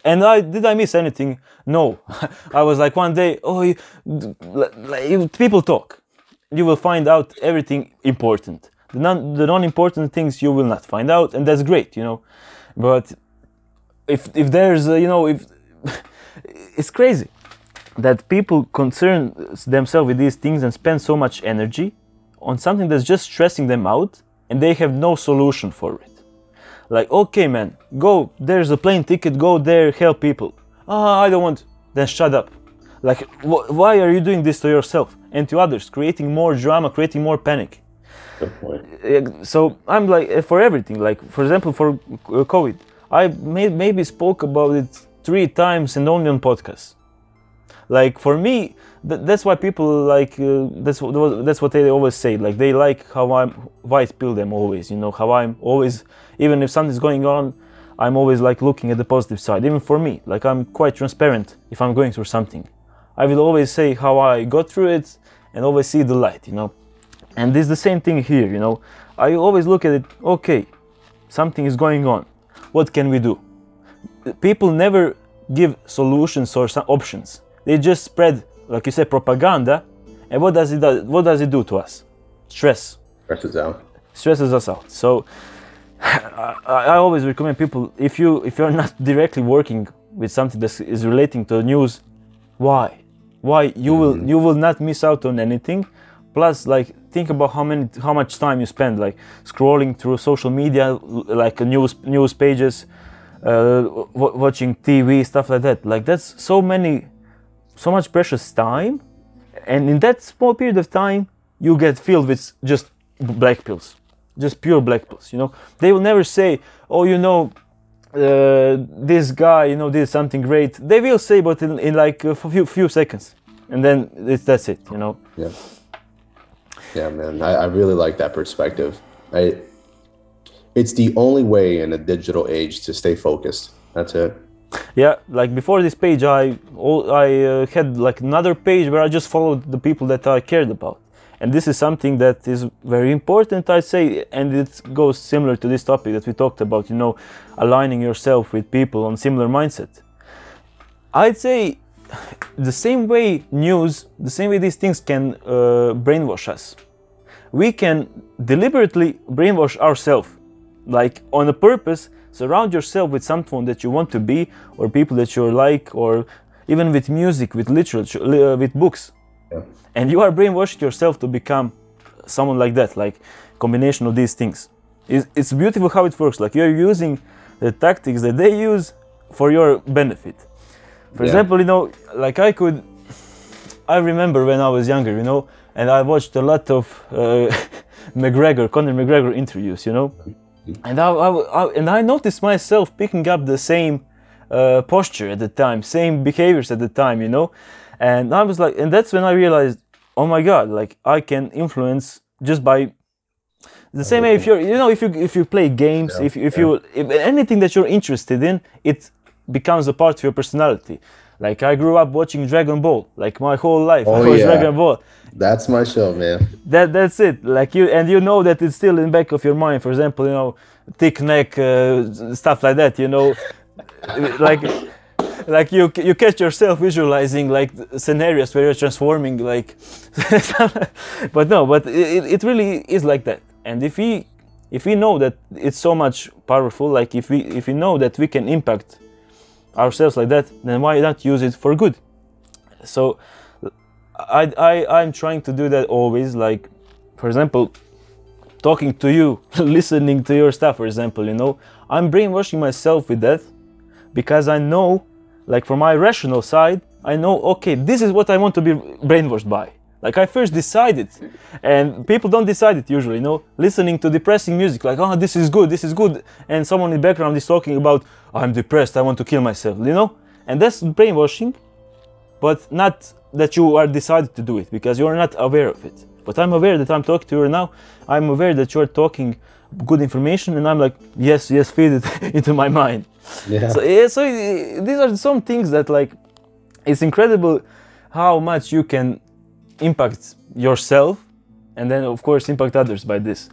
and I did I miss anything? No, I was like one day. Oh, you, like, you- people talk. You will find out everything important. The non the non-important things you will not find out, and that's great, you know. But if if there's uh, you know if it's crazy that people concern themselves with these things and spend so much energy on something that's just stressing them out, and they have no solution for it. Like okay man go there's a plane ticket go there help people. Ah i don't want then shut up. Like wh- why are you doing this to yourself and to others creating more drama creating more panic. Uh, so i'm like uh, for everything. Like for example for uh, covid. I may- maybe spoke about it three times and only on podcasts like for me th- that's why people like uh, that's that's what they always say like they like how i'm white pill them always you know how i'm always even if something's going on i'm always like looking at the positive side. Even for me like i'm quite transparent if i'm going through something. I will always say how i got through it and always see the light you know. And this is the same thing here you know. I always look at it okay something is going on. What can we do? People never give solutions or some options they just spread like you said propaganda. And what does it do, what does it do to us? Stress. Stresses out. stresses us out. So I, I always recommend people if you if you're not directly working with something that is relating to the news why? Why? You will you will not miss out on anything. Plus like think about how many how much time you spend like scrolling through social media like news news pages uh, w- watching tv stuff like that. Like that's so many so much precious time and in that small period of time you get filled with just black pills just pure black pills you know they will never say oh you know uh, this guy you know did something great they will say but in, in like a few few seconds and then it's, that's it you know Yeah. Yeah, man. I, I really like that perspective. I it's the only way in a digital age to stay focused. That's it. Yeah like before this page i i uh, had like another page where i just followed the people that i cared about. And this is something that is very important i'd say and it goes similar to this topic that we talked about you know aligning yourself with people on similar mindset. I'd say the same way news the same way these things can uh, brainwash us. We can deliberately brainwash ourselves like on a purpose surround yourself with someone that you want to be or people that you like or even with music with literature uh, with books. Yeah. and you are brainwashed yourself to become someone like that like combination of these things. It's, it's beautiful how it works. Like you're using the tactics that they use for your benefit. For Yeah. example you know like i could I remember when I was younger, you know, and I watched a lot of uh, McGregor, Conor McGregor interviews, you know, and I, I, I- and I noticed myself picking up the same uh, posture at the time, same behaviors at the time, you know, and I was like, and that's when I realized, oh my God, like I can influence just by the same way if you're you know if you if you play games Yeah, if, if you if anything that you're interested in it becomes a part of your personality. Like i grew up watching dragon ball like my whole life. Oh, I was yeah. dragon ball That's my show, man. that that's it. Like you and you know that it's still in back of your mind. For example you know thick neck uh, stuff like that you know. Like like you you catch yourself visualizing like scenarios where you're transforming like but no but it, it really is like that. And if we if we know that it's so much powerful like if we if we know that we can impact ourselves like that then why not use it for good? So I, I i'm trying to do that always like for example talking to you listening to your stuff for example you know? I'm brainwashing myself with that because i know like from my rational side i know okay this is what i want to be brainwashed by. Like i first decided and people don't decide it usually you know? Listening to depressing music like oh this is good this is good and someone in the background is talking about i'm depressed i want to kill myself you know? And that's brainwashing but not that you are decided to do it because you are not aware of it. But I'm aware that I'm talking to you now. I'm aware that you're talking good information, and I'm like, yes, yes, feed it into my mind. Yeah. So, yeah, so uh, these are some things that like, it's incredible how much you can impact yourself, and then of course impact others by this.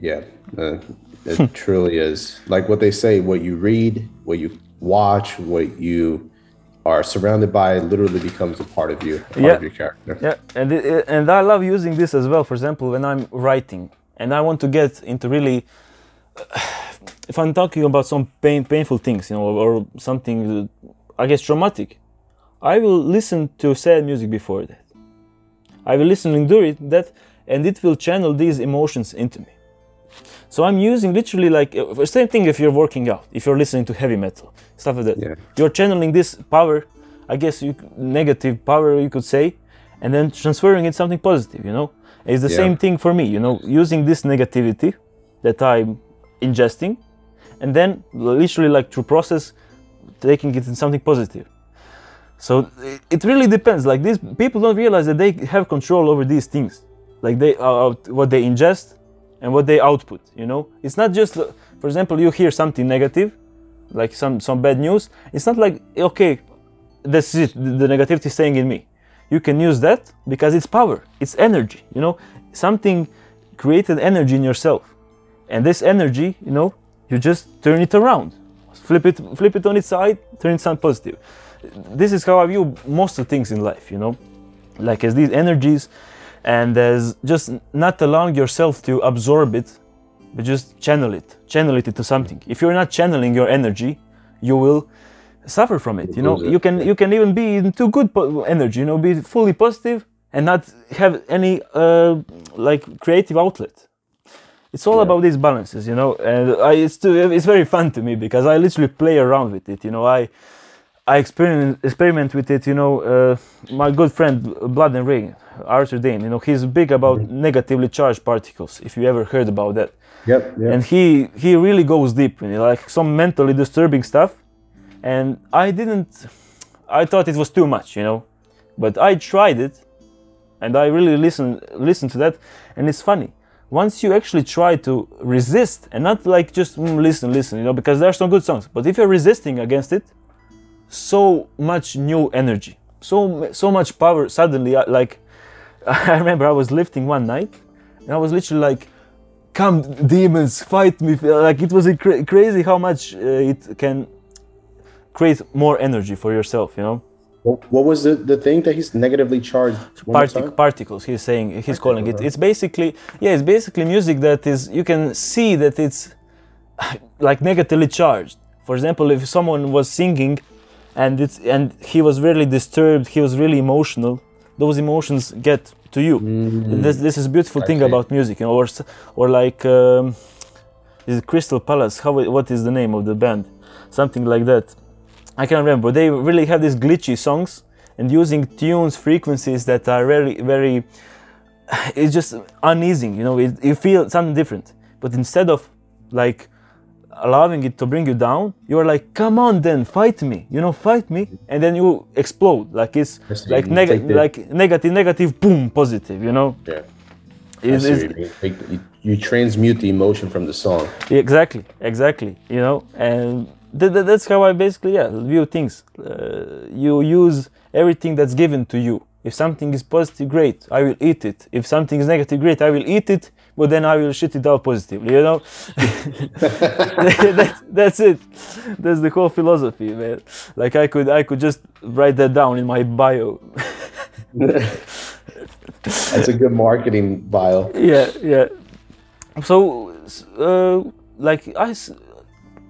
Yeah, uh, it truly is. Like what they say, what you read, what you watch, what you are surrounded by literally becomes a part of you, a part Yeah. of your character. Yeah, and it, and I love using this as well. For example, when I'm writing and I want to get into really, if I'm talking about some pain, painful things, you know, or something, I guess traumatic, I will listen to sad music before that. I will listen and do it that, and it will channel these emotions into me. So I'm using literally like uh, same thing if you're working out, if you're listening to heavy metal, stuff like that. Yeah. You're channeling this power, I guess you negative power you could say, and then transferring it something positive. You know, it's the Yeah. same thing for me. You know, using this negativity that I'm ingesting, and then literally like through process, taking it in something positive. So it- it really depends. Like these people don't realize that they have control over these things, like they uh, what they ingest and what they output. You know, it's not just, for example, you hear something negative, like some some bad news. It's not like okay, that's it. The negativity is staying in me. You can use that because it's power. It's energy. You know, something created energy in yourself, and this energy, you know, you just turn it around, flip it, flip it on its side, turn it something positive. This is how I view most of things in life. You know, like as these energies and as just not allowing yourself to absorb it but just channel it channel it into something. If you're not channeling your energy you will suffer from it you know? you can you can even be in too good energy you know be fully positive and not have any uh, like creative outlet. It's all about these balances you know? And I, it's too, it's very fun to me because i literally play around with it you know? I I experiment experiment with it. You know, uh, my good friend Blood and Rain, Arthur Dane. You know, he's big about negatively charged particles. If you ever heard about that, Yep. Yep. and he he really goes deep in it, like some mentally disturbing stuff. And I didn't. I thought it was too much, you know, but I tried it, and I really listen listen to that, and it's funny. Once you actually try to resist and not like just mm, listen, listen, you know, because there are some good songs, but if you're resisting against it, so much new energy, so so much power. Suddenly, I- like I remember, I was lifting one night, and I was literally like, "Come, demons, fight me!" Like it was cra- crazy how much uh, it can create more energy for yourself. You know, What, was the, the thing that he's negatively charged? Partic- particles. He's saying he's calling it. okay. It's basically yeah, it's basically music that is you can see that it's like negatively charged. For example, if someone was singing and it's and he was really disturbed, he was really emotional, those emotions get to you. This, this is a beautiful Mm. I thing see. about music, you know, or or like um, is it Crystal Palace? How what is the name of the band? Something like that. I can't remember. They really have these glitchy songs, and using tunes, frequencies that are very, very, it's just uneasing, you know, it, you feel something different. But instead of like allowing it to bring you down, you're like, come on then, fight me, you know, fight me, and then you explode. Like it's like You neg- take the- like negative, negative, boom, positive, you know. Yeah. It's- it's- you. Like, you transmute the emotion from the song. Exactly, exactly. You know, and th- th- that's how I basically yeah view things. Uh, you use everything that's given to you. If something is positive, great, I will eat it. If something is negative, great, I will eat it. But then I will shit it out positively. You know, that's, that's it. That's the whole philosophy, man. Like I could I could just write that down in my bio. That's a good marketing bio. yeah, yeah. So, uh, like I,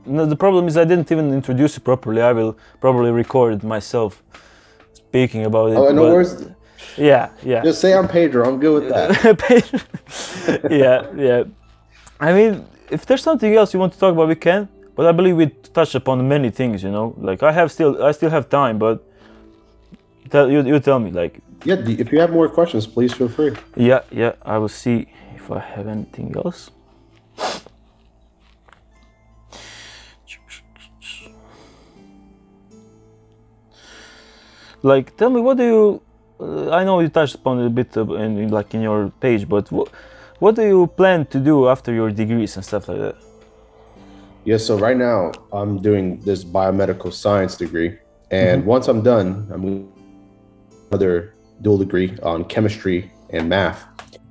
no, the problem is I didn't even introduce it properly. I will probably record myself speaking about it. Oh, no worries. Yeah, yeah, Just say I'm Pedro. I'm good with that. yeah, yeah. I mean, if there's something else you want to talk about, we can. But I believe we touched upon many things. You know, like I have still, I still have time, but tell you, you tell me, like, Yeah, if you have more questions, please feel free. Yeah, yeah, I will see if I have anything else. Like, tell me, what do you? Uh, I know you touched upon it a bit uh, in, like in your page, but what what do you plan to do after your degrees and stuff like that? Yeah, so right now I'm doing this biomedical science degree, and once I'm done, I'm doing another dual degree on chemistry and math.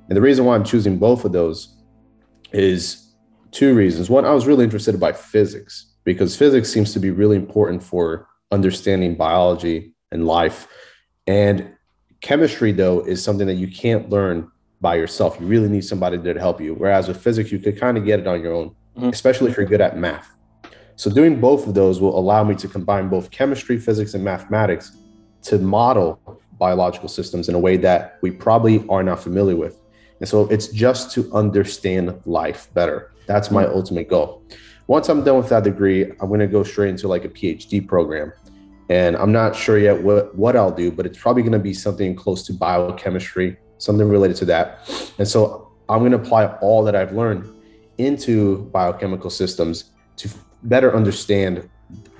And the reason why I'm choosing both of those is two reasons. One, I was really interested by physics because physics seems to be really important for understanding biology and life. And chemistry, though, is something that you can't learn by yourself. You really need somebody there to help you. Whereas with physics, you could kind of get it on your own, Mhm. especially if you're good at math. So doing both of those will allow me to combine both chemistry, physics, and mathematics to model biological systems in a way that we probably are not familiar with. And so it's just to understand life better. That's my ultimate goal. Once I'm done with that degree, I'm going to go straight into like a PhD program. And I'm not sure yet what, what I'll do, but it's probably going to be something close to biochemistry, something related to that. And so I'm going to apply all that I've learned into biochemical systems to better understand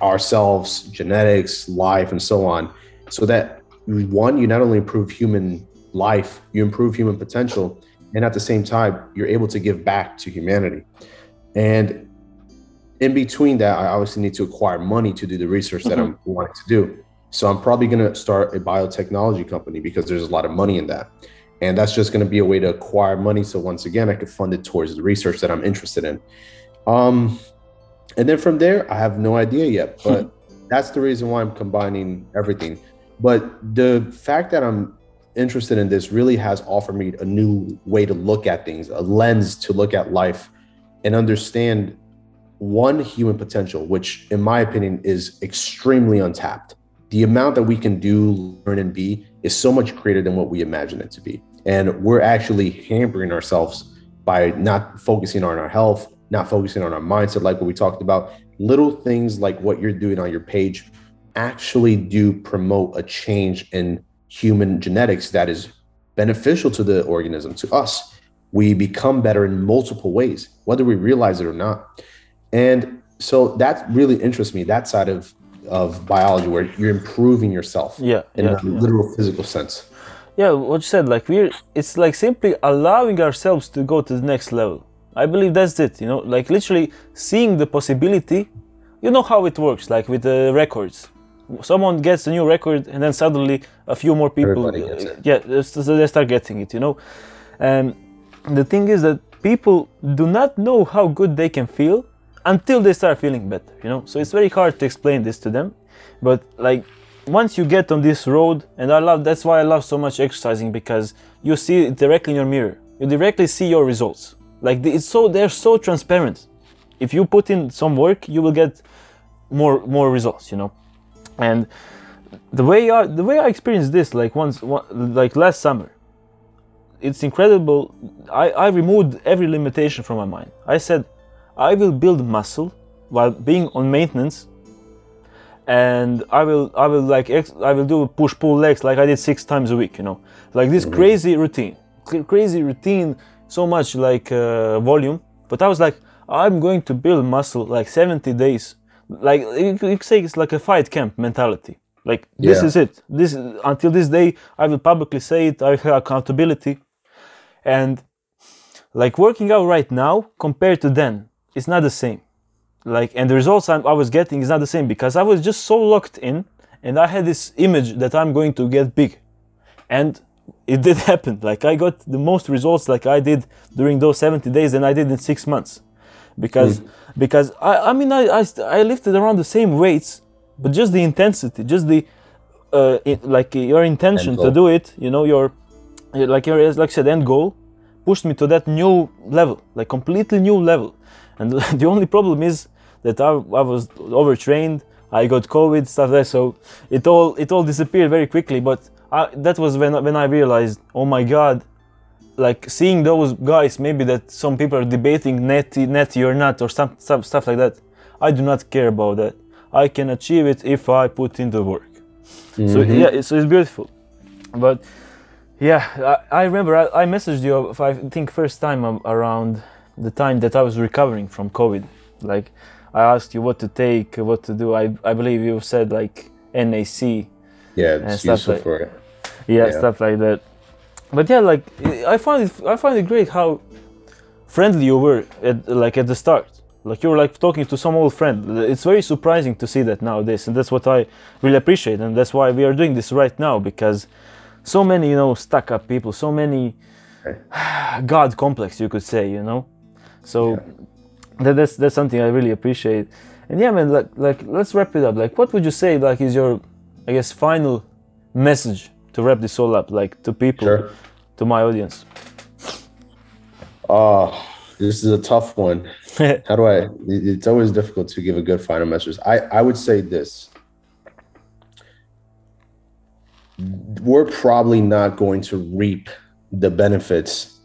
ourselves, genetics, life, and so on, so that one, you not only improve human life, you improve human potential, and at the same time, you're able to give back to humanity. And in between that, I obviously need to acquire money to do the research that I'm wanting to do. So I'm probably going to start a biotechnology company because there's a lot of money in that. And that's just going to be a way to acquire money. So once again, I could fund it towards the research that I'm interested in. Um, and then from there, I have no idea yet, but that's the reason why I'm combining everything. But the fact that I'm interested in this really has offered me a new way to look at things, a lens to look at life and understand one human potential, which in my opinion is extremely untapped. The amount that we can do, learn, and be is so much greater than what we imagine it to be. And we're actually hampering ourselves by not focusing on our health, not focusing on our mindset, like what we talked about. Little things like what you're doing on your page actually do promote a change in human genetics that is beneficial to the organism, to us. We become better in multiple ways, whether we realize it or not. And so that really interests me, that side of, of biology where you're improving yourself Yeah, in yeah, a yeah. literal physical sense. Yeah, what you said, like we're, it's like simply allowing ourselves to go to the next level. I believe that's it, you know, like literally seeing the possibility. You know how it works, like with the records. Someone gets a new record, and then suddenly a few more people, it. yeah, they start getting it, you know. And the thing is that people do not know how good they can feel until they start feeling better, you know. So it's very hard to explain this to them, but like once you get on this road, and I love that's why I love so much exercising because you see it directly in your mirror. You directly see your results. Like it's so they're so transparent. If you put in some work, you will get more more results. You know, and the way I the way I experienced this like once like last summer, it's incredible. I I removed every limitation from my mind. I said, I will build muscle while being on maintenance and I will I will like ex- I will do push pull legs like I did six times a week. You know, like this crazy routine, crazy routine, so much like uh, volume. But I was like, I'm going to build muscle like 70 days. Like you could say it's like a fight camp mentality. Like this Yeah. is it. This until this day I will publicly say it. I have accountability, and like working out right now compared to then, it's not the same. Like and the results I'm, i was getting is not the same because i was just so locked in and i had this image that i'm going to get big. And it did happen. Like i got the most results like i did during those 70 days than i did in six months. Because because i i mean I, I i lifted around the same weights but just the intensity just the uh it, like your intention to do it you know your like your like I said end goal pushed me to that new level like completely new level and the only problem is that I, I was overtrained. I got COVID stuff there, so it all it all disappeared very quickly. But I, that was when when I realized, oh my God, like seeing those guys, maybe that some people are debating netty netty or not or some stuff stuff like that. I do not care about that. I can achieve it if I put in the work. So mm-hmm. yeah, so it's beautiful. But yeah, I, I remember I, I messaged you. I think first time around the time that I was recovering from COVID. Like I asked you what to take, what to do. I I believe you said like NAC, Yeah, And stuff like- yeah, Yeah. stuff like that. But yeah, like I find it I find it great how friendly you were at like at the start. Like you were like talking to some old friend. It's very surprising to see that nowadays, and that's what I really appreciate, and that's why we are doing this right now because so many you know stuck up people, so many God complex you could say, you know. So that, that's that's something I really appreciate. And yeah, man, like like let's wrap it up. Like, what would you say like is your, I guess, final message to wrap this all up, like to people, Sure. to my audience? Uh, this is a tough one. How do I? It's always difficult to give a good final message. I I would say this. We're probably not going to reap the benefits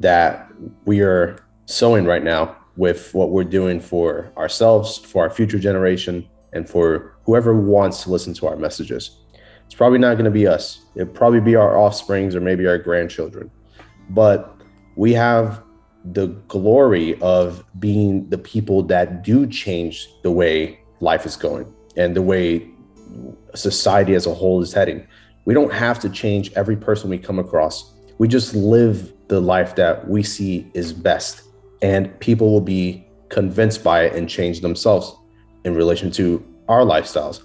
that we are sowing right now with what we're doing for ourselves, for our future generation, and for whoever wants to listen to our messages. It's probably not going to be us. It'll probably be our offsprings or maybe our grandchildren. But we have the glory of being the people that do change the way life is going and the way society as a whole is heading. We don't have to change every person we come across. We just live the life that we see is best, and people will be convinced by it and change themselves in relation to our lifestyles.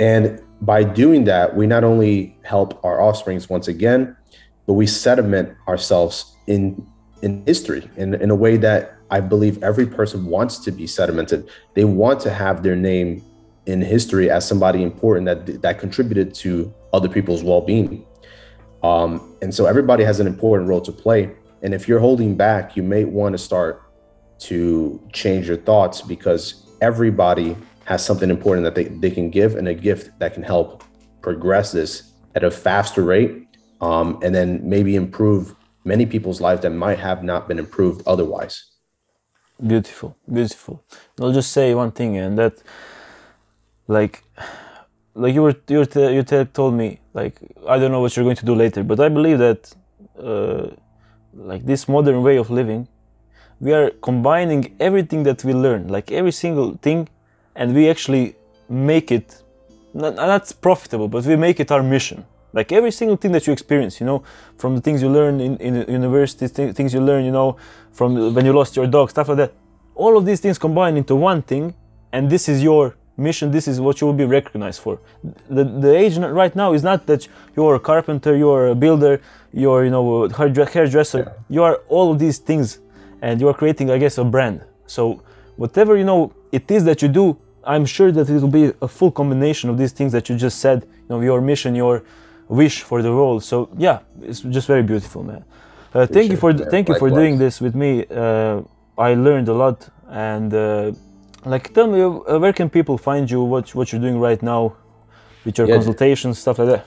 And by doing that, we not only help our offsprings once again, but we sediment ourselves in in history in, in a way that I believe every person wants to be sedimented. They want to have their name in history as somebody important that that contributed to other people's well-being. Um, and so everybody has an important role to play. And if you're holding back, you may want to start to change your thoughts because everybody has something important that they, they can give and a gift that can help progress this at a faster rate um, and then maybe improve many people's lives that might have not been improved otherwise. Beautiful, beautiful. I'll just say one thing, and that, like, like you were you were you told me, like I don't know what you're going to do later, but I believe that, uh, like this modern way of living, we are combining everything that we learn, like every single thing, and we actually make it not, not profitable, but we make it our mission. Like every single thing that you experience, you know, from the things you learn in, in university, thi- things you learn, you know, from when you lost your dog, stuff like that. All of these things combine into one thing, and this is your mission. This is what you will be recognized for. The, the age right now is not that you're a carpenter, you're a builder, you're, you know, hairdresser. You are all of these things, and you are creating, I guess, a brand. So whatever you know it is that you do, I'm sure that it will be a full combination of these things that you just said. You know, your mission, your wish for the world So yeah, it's just very beautiful, man. Uh, thank you for thank you for doing this with me. Uh, I learned a lot, and uh, like, tell me, uh, where can people find you? What what you're doing right now with your Yeah. consultations, stuff like that.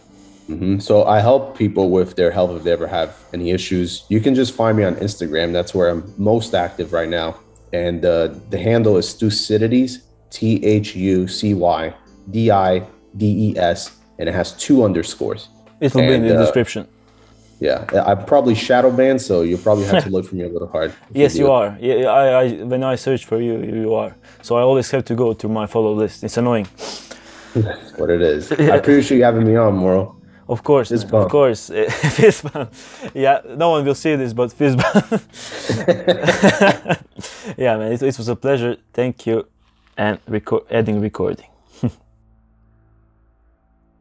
Mhm. So I help people with their health if they ever have any issues. You can just find me on Instagram. That's where I'm most active right now. And uh, the handle is Thucydides, T H U C Y D I D E S, and it has two underscores. It will be in the uh, description. Yeah, I'm probably shadow banned, so you'll probably have to look for me a little hard. Yes, do you are. Yeah, I, I, when I search for you, you are. So I always have to go to my follow list. It's annoying. What it is. I appreciate you having me on, Moro. Of course, Fist of course. Fist bump. Yeah, no one will see this, but fist bump. yeah, man, it, it was a pleasure. Thank you, and record, adding recording.